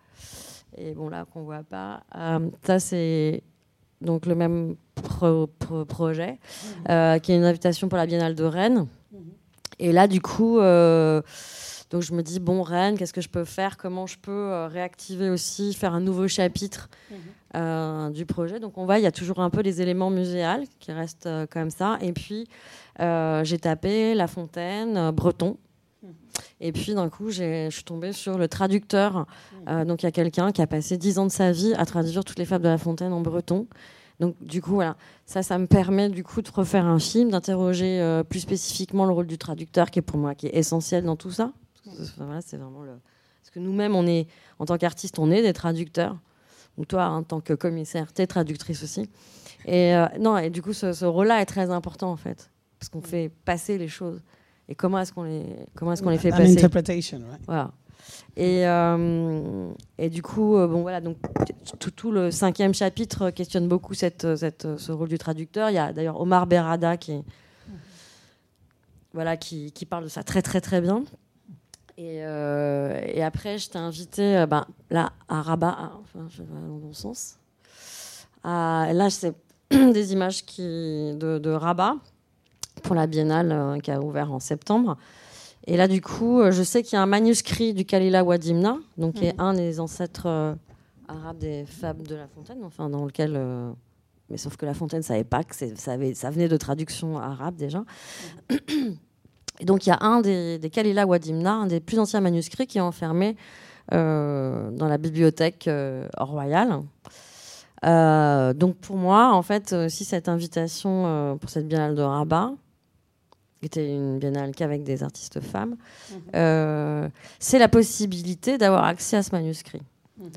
Et bon, là, qu'on voit pas. Euh, ça, c'est donc le même projet, mhm. euh, qui est une invitation pour la Biennale de Rennes. Mhm. Et là, du coup, donc je me dis, bon, Rennes, qu'est-ce que je peux faire? Comment je peux réactiver aussi, faire un nouveau chapitre mhm. du projet? Donc on voit, il y a toujours un peu les éléments muséales qui restent comme ça. Et puis, euh, j'ai tapé La Fontaine, euh, breton. Hmm. Et puis d'un coup, je suis tombée sur le traducteur. Euh, donc il y a quelqu'un qui a passé dix ans de sa vie à traduire toutes les fables de La Fontaine en breton. Donc du coup, voilà, ça, ça me permet du coup de refaire un film, d'interroger plus spécifiquement le rôle du traducteur, qui est pour moi qui est essentiel dans tout ça. Voilà, c'est vraiment le. Parce que nous-mêmes, on est, en tant qu'artiste, on est des traducteurs. Ou toi, en tant que commissaire, tu es traductrice aussi. Et non, et du coup, ce, ce rôle-là est très important en fait parce qu'on fait passer les choses. Et comment est-ce qu'on les, comment est-ce qu'on les fait passer? interpretation, right? Voilà. Et, euh, et du coup, euh, bon voilà, donc tout, tout, le cinquième chapitre questionne beaucoup cette, cette, ce rôle du traducteur. Il y a d'ailleurs Omar Berada qui, voilà, qui, qui, parle de ça très très très bien. Et, euh, et après, je t'ai invité ben, là à Rabat, enfin, je vais dans le bon sens. À, là, c'est des images qui, de, de Rabat pour la biennale euh, qui a ouvert en septembre. Et là, du coup, euh, je sais qu'il y a un manuscrit du Kalila Wadimna, donc qui est mhm. un des ancêtres euh, arabes des fables de La Fontaine, enfin dans lequel, mais sauf que La Fontaine savait pas que ça, ça, venait de traduction arabe déjà. Et donc il y a un des, des Kalila Wadimna, un des plus anciens manuscrits qui est enfermé dans la bibliothèque royale. donc pour moi, en fait, aussi cette invitation pour cette biennale de Rabat, qui était une biennale qu'avec des artistes femmes, mhm. c'est la possibilité d'avoir accès à ce manuscrit. Mhm.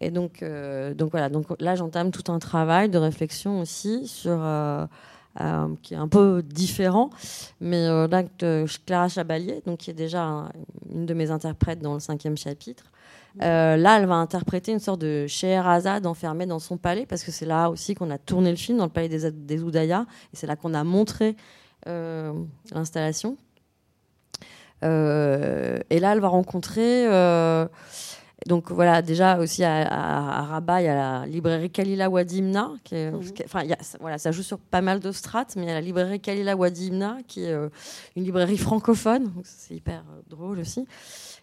Et donc, euh, donc voilà, donc là j'entame tout un travail de réflexion aussi sur euh, euh, qui est un peu différent, mais là Clara Chabalier, donc qui est déjà une de mes interprètes dans le cinquième chapitre. là, elle va interpréter une sorte de Scheherazade enfermée dans son palais, parce que c'est là aussi qu'on a tourné le film, dans le palais des, des et c'est là qu'on a montré l'installation. et là, elle va rencontrer donc voilà, déjà aussi à, Rabat, il y a la librairie Kalila Wadimna. Qui mhm. enfin, voilà, ça joue sur pas mal de strates, mais il y a la librairie Kalila Wadimna, qui est euh, une librairie francophone. C'est hyper euh, drôle aussi.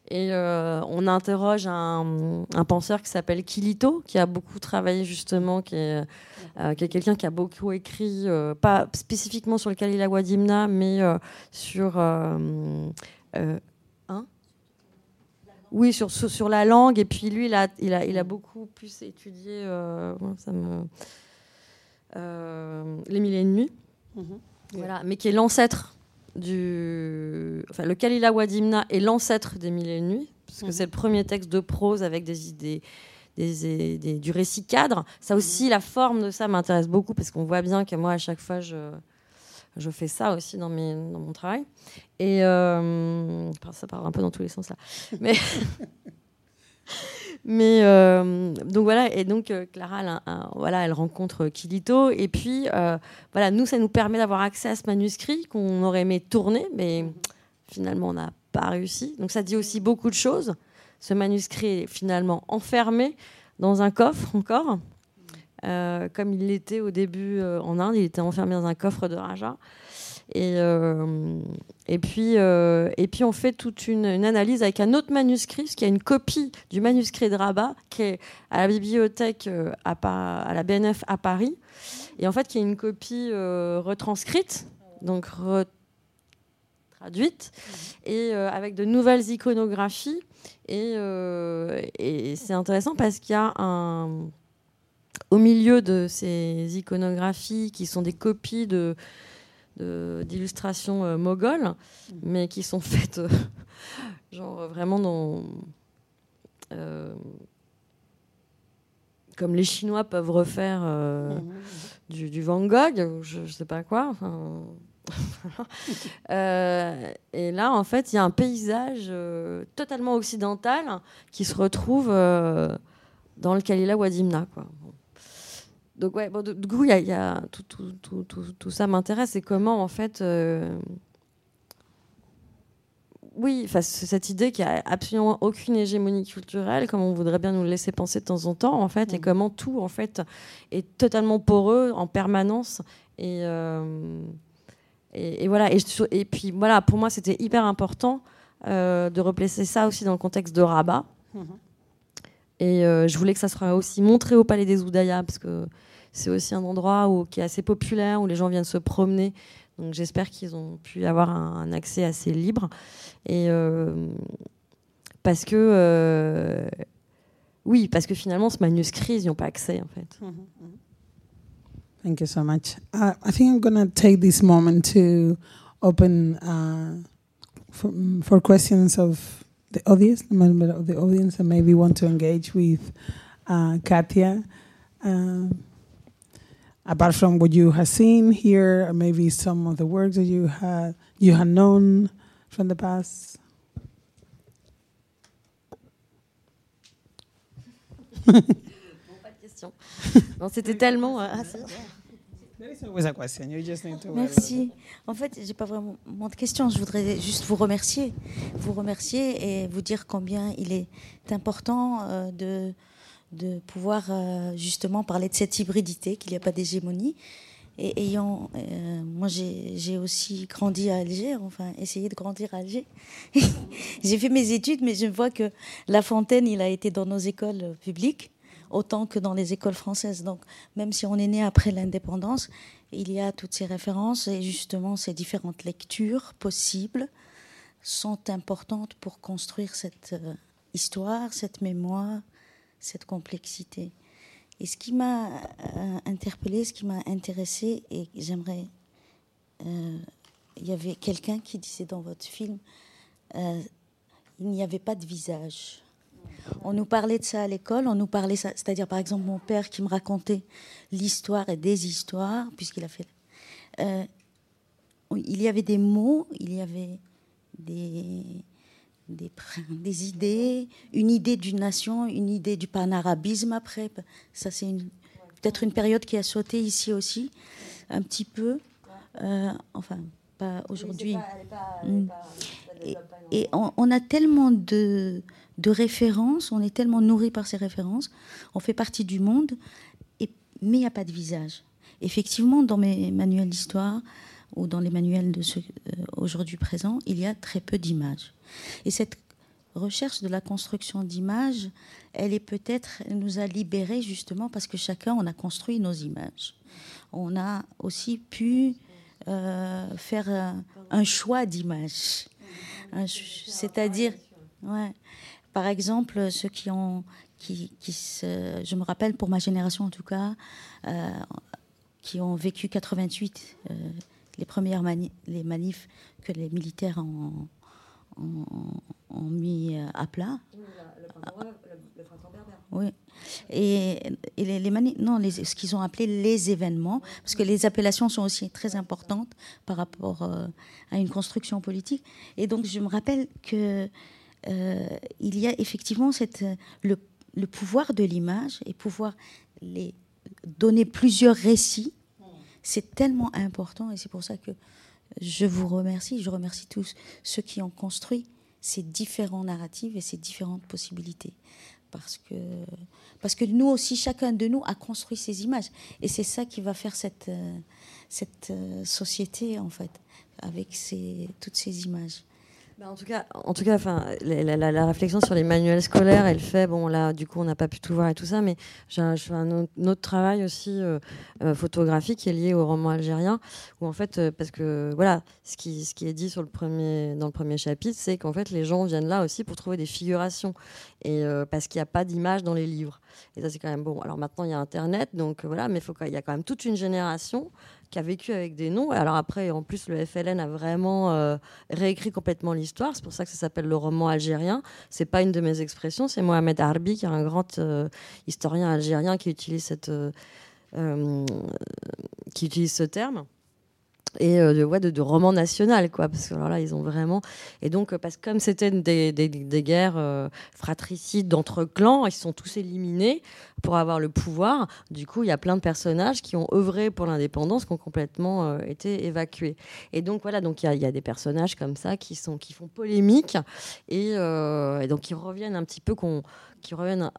Et euh, on interroge un, penseur qui s'appelle Kilito, qui a beaucoup travaillé justement, qui est, qui est quelqu'un qui a beaucoup écrit, pas spécifiquement sur le Kalila Wadimna, mais sur oui, sur, sur, la langue. Et puis lui, il a, il a, il a beaucoup plus étudié euh, ça me, euh, Les Mille et une Nuits. Mhm. Voilà, mais qui est l'ancêtre du. Enfin, le Kalila Wadimna est l'ancêtre des Mille et une Nuits, parce que mhm. c'est le premier texte de prose avec des idées. Des, des, du récit cadre. Ça aussi, la forme de ça m'intéresse beaucoup parce qu'on voit bien que moi, à chaque fois, je, je fais ça aussi dans, mes, dans mon travail. Et euh, ça part un peu dans tous les sens là. Mais, mais euh, donc voilà, et donc euh, Clara, elle, voilà, elle rencontre Kilito. Et puis, voilà, nous, ça nous permet d'avoir accès à ce manuscrit qu'on aurait aimé tourner, mais finalement, on n'a pas réussi. Donc ça dit aussi beaucoup de choses. Ce manuscrit est finalement enfermé dans un coffre encore. Euh, comme il l'était au début euh, en Inde, il était enfermé dans un coffre de Raja. Et, euh, et, puis, et puis on fait toute une, analyse avec un autre manuscrit, ce qui a une copie du manuscrit de Rabat, qui est à la bibliothèque à, la BNF à Paris, et en fait qui est une copie retranscrite, donc traduite, et avec de nouvelles iconographies. Et c'est intéressant parce qu'il y a un au milieu de ces iconographies qui sont des copies de d'illustrations euh, mogholes, mais qui sont faites euh, genre vraiment dans euh, comme les Chinois peuvent refaire mm, mm, du, Van Gogh, je, ne sais pas quoi. et là, en fait, il y a un paysage totalement occidental qui se retrouve dans le Kalila Wadimna. Quoi. Donc, ouais, bon, du coup, il y a, tout, tout, tout, tout, ça m'intéresse. Et comment, en fait. Euh, oui, cette idée qu'il n'y a absolument aucune hégémonie culturelle, comme on voudrait bien nous le laisser penser de temps en temps, en fait, et mm. comment tout, en fait, est totalement poreux en permanence. Et, euh, et, voilà. Et, et, puis, voilà, pour moi, c'était hyper important euh, de replacer ça aussi dans le contexte de Rabat. Mm-hmm. Et je voulais que ça soit aussi montré au Palais des Oudaya, parce que c'est aussi un endroit qui est assez populaire, où les gens viennent se promener. Donc j'espère qu'ils ont pu avoir un, accès assez libre. Et euh, parce que, euh, oui, parce que finalement, ce manuscrit, ils n'y ont pas accès en fait. Mm -hmm. Thank you so much. Uh, I think I'm going take this moment to open uh, for, questions of the audience, the member of the audience that maybe want to engage with uh, Katia. Apart from what you have seen here, or maybe some of the works that you had you had known from the past? bon, pas de question. Non, c'était tellement. Ah, Merci. En fait, j'ai pas vraiment de questions. Je voudrais juste vous remercier, vous remercier et vous dire combien il est important euh, de de pouvoir euh, justement parler de cette hybridité, qu'il n'y a pas d'hégémonie. Et ayant, euh, moi j'ai aussi grandi à Alger, enfin essayé de grandir à Alger. j'ai fait mes études, mais je vois que La Fontaine, il a été dans nos écoles publiques autant que dans les écoles françaises. Donc même si on est né après l'indépendance, il y a toutes ces références et justement ces différentes lectures possibles sont importantes pour construire cette euh, histoire, cette mémoire, cette complexité. Et ce qui m'a interpellé, ce qui m'a intéressé, et j'aimerais. il y avait quelqu'un qui disait dans votre film il n'y avait pas de visage. On nous parlait de ça à l'école, on nous parlait c'est-à-dire par exemple mon père qui me racontait l'histoire et des histoires, puisqu'il a fait. Euh, il y avait des mots, il y avait des, des, des idées, une idée d'une nation, une idée du panarabisme après. Ça, c'est peut-être une période qui a sauté ici aussi, un petit peu. Euh, enfin, pas aujourd'hui. Mm. Et, on, a tellement de, de références, on est tellement nourri par ces références, on fait partie du monde, et, mais il n'y a pas de visage. Effectivement, dans mes manuels d'histoire ou dans les manuels de ceux euh, aujourd'hui présents, il y a très peu d'images. Et cette recherche de la construction d'images, elle est peut-être, nous a libérés justement parce que chacun, on a construit nos images. On a aussi pu euh, faire un, choix d'images. C'est-à-dire, par exemple, ceux qui ont, qui, se, je me rappelle pour ma génération en tout cas, euh, qui ont vécu 88, euh, les premières les manifs que les militaires ont, ont, mis à plat. Oui. Et, les, les non, les, ce qu'ils ont appelé les événements, parce que les appellations sont aussi très importantes par rapport euh, à une construction politique. Et donc, je me rappelle que euh, il y a effectivement cette, le, le pouvoir de l'image et pouvoir les donner plusieurs récits, c'est tellement important et c'est pour ça que je vous remercie. Je remercie tous ceux qui ont construit ces différents narratifs et ces différentes possibilités. Parce que, parce que nous aussi, chacun de nous a construit ces images. Et c'est ça qui va faire cette, euh, cette euh, société, en fait, avec toutes ces images. Bah, en tout cas, en tout cas, enfin, la, réflexion sur les manuels scolaires, elle fait bon là, du coup, on n'a pas pu tout voir et tout ça, mais j'ai un, un, autre, travail aussi euh, euh, photographique qui est lié au roman algérien, où en fait, euh, parce que voilà, ce qui, est dit dans le premier chapitre, c'est qu'en fait, les gens viennent là aussi pour trouver des figurations, et parce qu'il n'y a pas d'image dans les livres. Et ça, c'est quand même bon. Alors maintenant, il y a Internet, donc voilà, mais il y a quand même toute une génération qui a vécu avec des noms. Alors après, en plus, le FLN a vraiment euh, réécrit complètement l'histoire. C'est pour ça que ça s'appelle le roman algérien. C'est pas une de mes expressions. C'est Mohamed Arbi, qui est un grand euh, historien algérien qui utilise cette, euh, qui utilise ce terme et euh, de, ouais, de, de, roman national quoi parce que alors là ils ont vraiment et donc euh, parce que comme c'était des, des, guerres euh, fratricides d'entre clans ils sont tous éliminés pour avoir le pouvoir. Du coup il y a plein de personnages qui ont œuvré pour l'indépendance qui ont complètement été évacués. Et donc voilà donc il y a, des personnages comme ça qui sont qui font polémique et, donc ils reviennent un petit peu qui reviennent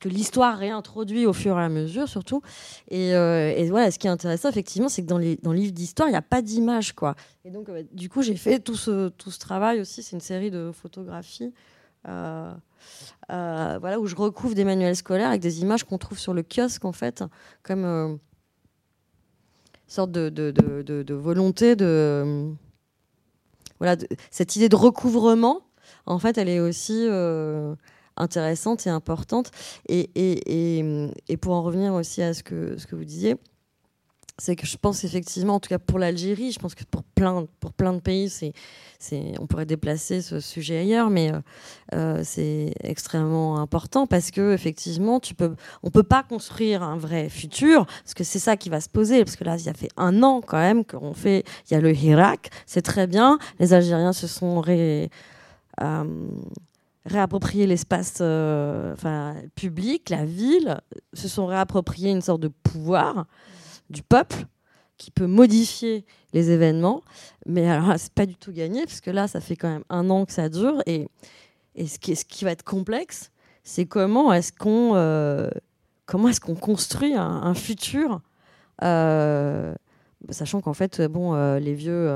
que l'histoire réintroduit au fur et à mesure, surtout. Et, euh, voilà, ce qui est intéressant, effectivement, c'est que dans les, dans livres d'histoire, il n'y a pas d'image, quoi. Et donc, euh, du coup, j'ai fait tout ce, tout ce travail aussi. C'est une série de photographies. Euh, voilà, où je recouvre des manuels scolaires avec des images qu'on trouve sur le kiosque, en fait, comme une sorte de, de, de, de volonté de. voilà, cette idée de recouvrement, en fait, elle est aussi intéressante et importante. Et, et, et, pour en revenir aussi à ce que, ce que vous disiez, c'est que je pense effectivement, en tout cas pour l'Algérie, je pense que pour plein, pour plein de pays, c'est, c'est, on pourrait déplacer ce sujet ailleurs, mais euh, euh, c'est extrêmement important parce que effectivement, tu peux, on peut pas construire un vrai futur parce que c'est ça qui va se poser. Parce que là, il y a fait un an quand même qu'on fait, il y a le Hirak, c'est très bien. Les Algériens se sont ré, euh, réapproprier l'espace euh, public, la ville, se sont réappropriés une sorte de pouvoir du peuple qui peut modifier les événements. Mais alors c'est pas du tout gagné, parce que là, ça fait quand même un an que ça dure. Et, et ce, qui, va être complexe, c'est comment est-ce qu'on euh, construit un, futur, euh, sachant qu'en fait, bon, les vieux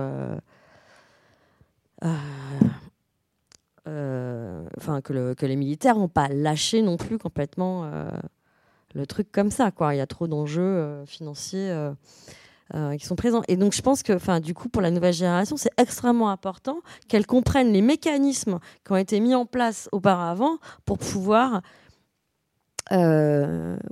enfin que, que, les militaires n'ont pas lâché non plus complètement euh, le truc comme ça. Quoi. Il y a trop d'enjeux euh, financiers qui sont présents. Et donc je pense que, enfin, du coup, pour la nouvelle génération, c'est extrêmement important qu'elle comprenne les mécanismes qui ont été mis en place auparavant pour pouvoir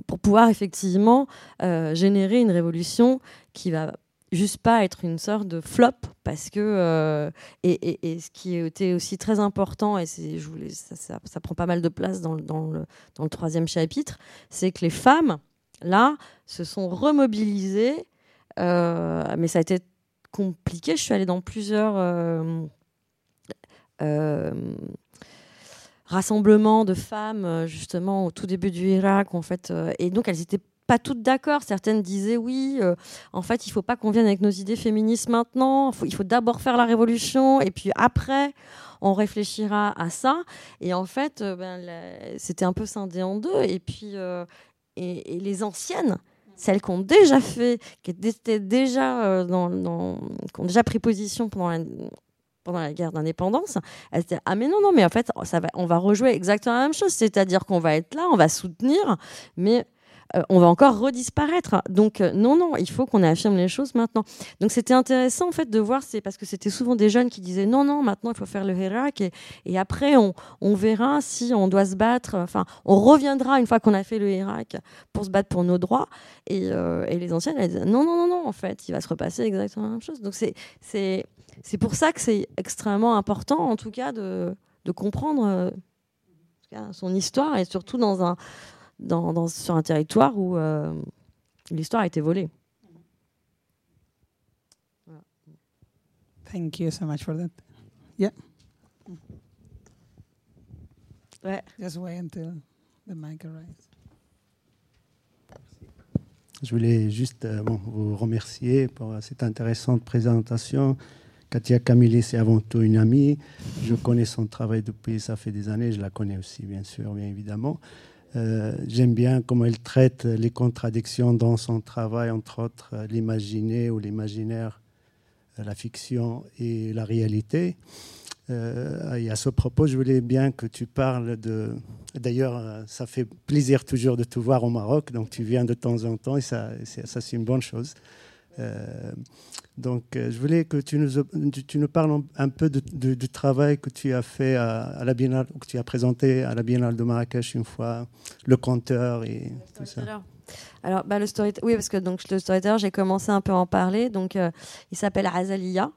pour pouvoir effectivement générer une révolution qui va juste pas être une sorte de flop parce que euh, et, ce qui était aussi très important et je voulais, ça, ça, prend pas mal de place dans, dans, le, dans le troisième chapitre c'est que les femmes là se sont remobilisées euh, mais ça a été compliqué. Je suis allée dans plusieurs euh, rassemblements de femmes justement au tout début du Irak en fait et donc elles étaient pas toutes d'accord. Certaines disaient oui, euh, en fait, il faut pas qu'on vienne avec nos idées féministes maintenant. il faut d'abord faire la révolution et puis après, on réfléchira à ça. Et en fait, euh, ben, c'était un peu scindé en deux. Et puis, euh, et, les anciennes, celles qui ont déjà fait, qui étaient déjà dans, qui ont déjà pris position pendant la, pendant la guerre d'indépendance, elles disaient ah mais non non mais en fait ça va, on va rejouer exactement la même chose, c'est-à-dire qu'on va être là, on va soutenir, mais euh, on va encore redisparaître. Donc euh, non, non, il faut qu'on affirme les choses maintenant. Donc c'était intéressant en fait de voir, c'est parce que c'était souvent des jeunes qui disaient non, non, maintenant il faut faire le Hirak et, après on, verra si on doit se battre. Enfin, on reviendra une fois qu'on a fait le Hirak pour se battre pour nos droits. Et, euh, les anciennes elles disaient non, non, non, non, en fait, il va se repasser exactement la même chose. Donc c'est c'est pour ça que c'est extrêmement important, en tout cas, de, de comprendre son histoire et surtout dans un dans, dans, sur un territoire où euh, l'histoire a été volée. Thank you so much for that. Yeah. Ouais. Just wait until the mic arrives. Je voulais juste euh, bon, vous remercier pour cette intéressante présentation. Katia Camille, c'est avant tout une amie. Je connais son travail depuis, ça fait des années. Je la connais aussi, bien sûr, bien évidemment. Euh, j'aime bien comment elle traite les contradictions dans son travail, entre autres euh, l'imaginer ou l'imaginaire, euh, la fiction et la réalité. et à ce propos, je voulais bien que tu parles de... D'ailleurs, ça fait plaisir toujours de te voir au Maroc, donc tu viens de temps en temps et ça c'est une bonne chose. Donc, euh, je voulais que tu nous, tu nous parles un peu du travail que tu as fait à, la Biennale, que tu as présenté à la Biennale de Marrakech une fois, le compteur et tout ça. Alors, bah, le story, oui, parce que donc le storyteller, j'ai commencé un peu à en parler. Donc, euh, il s'appelle Azalia.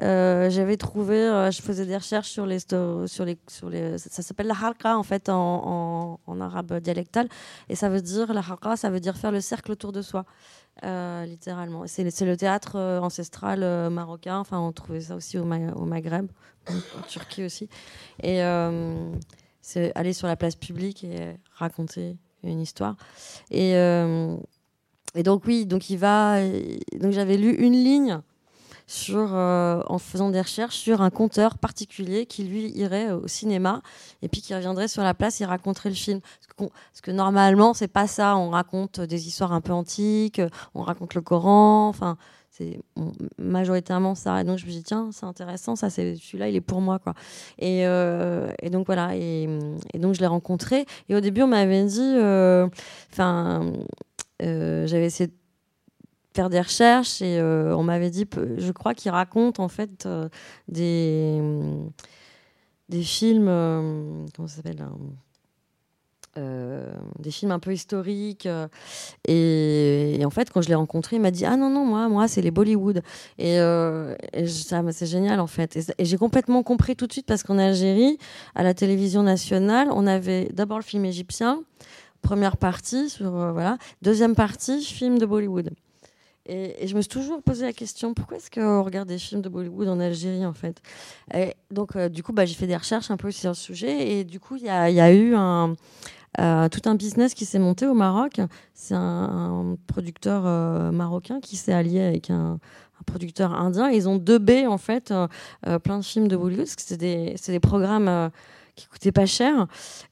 Euh, j'avais trouvé, je faisais des recherches sur les, sur les, sur les, ça, s'appelle la halqa en fait en, en, arabe dialectal, et ça veut dire la halqa, ça veut dire faire le cercle autour de soi. Euh, littéralement. C'est le théâtre euh, ancestral euh, marocain. Enfin, on trouvait ça aussi au, Maghreb, en Turquie aussi. Et c'est aller sur la place publique et raconter une histoire. Et, et donc oui, donc il va. Donc j'avais lu une ligne sur, euh, en faisant des recherches sur un conteur particulier qui lui irait au cinéma et puis qui reviendrait sur la place et raconterait le film. Parce que, normalement, c'est pas ça. On raconte des histoires un peu antiques, on raconte le Coran, enfin c'est majoritairement ça. Et donc je me dis tiens, c'est intéressant, ça, celui-là, il est pour moi quoi. Et, euh, et donc voilà, et, donc je l'ai rencontré. Et au début, on m'avait dit, euh, enfin, j'avais essayé de faire des recherches et euh, on m'avait dit, je crois qu'il raconte en fait euh, des, des films, euh, comment ça s'appelle hein, des films un peu historiques et, en fait quand je l'ai rencontré il m'a dit ah non non moi moi c'est les Bollywood. Et, c'est génial en fait. Et, j'ai complètement compris tout de suite parce qu'en Algérie à la télévision nationale on avait d'abord le film égyptien première partie voilà. Deuxième partie film de Bollywood et, je me suis toujours posé la question pourquoi est-ce qu'on regarde des films de Bollywood en Algérie en fait? Et Donc euh, du coup bah, j'ai fait des recherches un peu sur le sujet et du coup il y, a, eu euh, tout un business qui s'est monté au Maroc. C'est un, producteur euh, marocain qui s'est allié avec un, producteur indien. ils ont deux B en fait, plein de films de Bollywood parce que c'est des, programmes qui coûtaient pas cher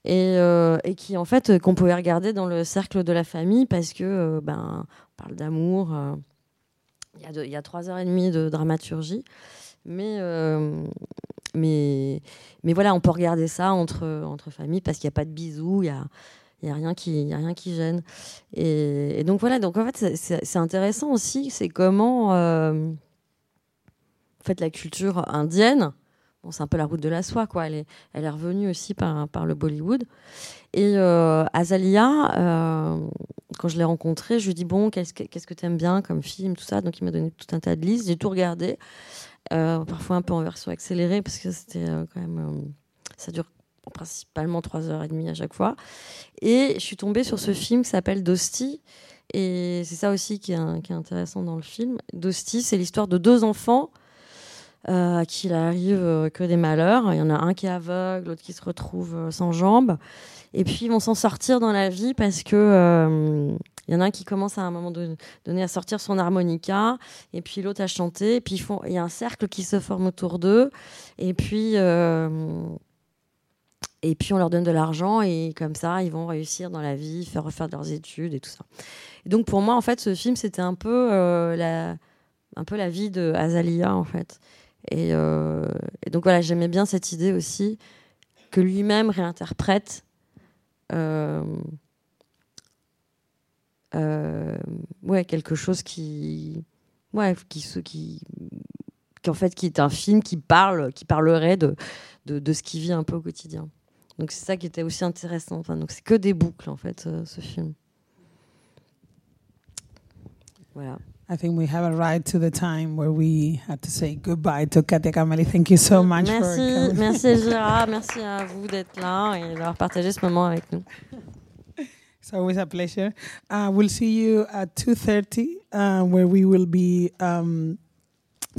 et, et, qui en fait qu'on pouvait regarder dans le cercle de la famille parce que ben on parle d'amour. Euh, il y, a trois heures et demie de dramaturgie. Mais, euh, mais, mais voilà, on peut regarder ça entre, entre familles parce qu'il n'y a pas de bisous, il n'y a, y a, rien qui, a rien qui gêne. Et, donc voilà, donc en fait, c'est intéressant aussi, c'est comment euh, en fait, la culture indienne c'est un peu la route de la soie, quoi. Elle est, elle est revenue aussi par, par le Bollywood. Et euh, Azalia, euh, quand je l'ai rencontré, je lui ai dit bon, qu'est-ce que que t'aimes bien comme film, tout ça. Donc il m'a donné tout un tas de listes. J'ai tout regardé, euh, parfois un peu en version accélérée parce que c'était quand même, ça dure principalement trois heures et demie à chaque fois. Et je suis tombée sur ce film qui s'appelle Dosti. Et c'est ça aussi qui est, qui est, intéressant dans le film. Dosti, c'est l'histoire de deux enfants à qui arrive euh, que des malheurs. Il y en a un qui est aveugle, l'autre qui se retrouve euh, sans jambes. Et puis ils vont s'en sortir dans la vie parce que il y en a un qui commence à un moment donné à sortir son harmonica, et puis l'autre à chanter. Et puis il y a un cercle qui se forme autour d'eux. Et puis et puis on leur donne de l'argent et comme ça ils vont réussir dans la vie, faire refaire leurs études et tout ça. Et donc pour moi en fait ce film c'était un peu la un peu la vie de Azalia en fait. Euh, et, donc voilà, j'aimais bien cette idée aussi que lui-même réinterprète euh, euh, ouais, quelque chose qui, ouais, qui, qui, qui, en fait, qui est un film qui parle, qui parlerait de, de, de ce qu'il vit un peu au quotidien. Donc c'est ça qui était aussi intéressant. Enfin, donc c'est que des boucles en fait, ce film. Voilà. I think we have arrived to the time where we have to say goodbye to Katia Kamali. Thank you so much merci, for coming. Merci Gérard, merci à vous d'être là et d'avoir partagé ce moment avec nous. It's always a pleasure. Uh, we'll see you at 2.30 uh, where we will be um,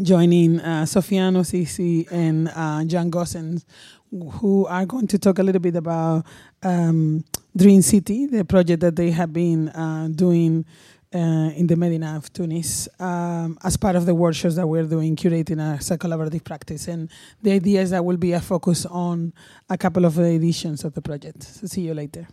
joining uh, Sofiano Sisi and uh, John Gossens who are going to talk a little bit about um, Dream City, the project that they have been uh, doing in the Medina of Tunis um, as part of the workshops that we're doing, curating a, a collaborative practice. And the idea is that will be a focus on a couple of editions of the project. So see you later.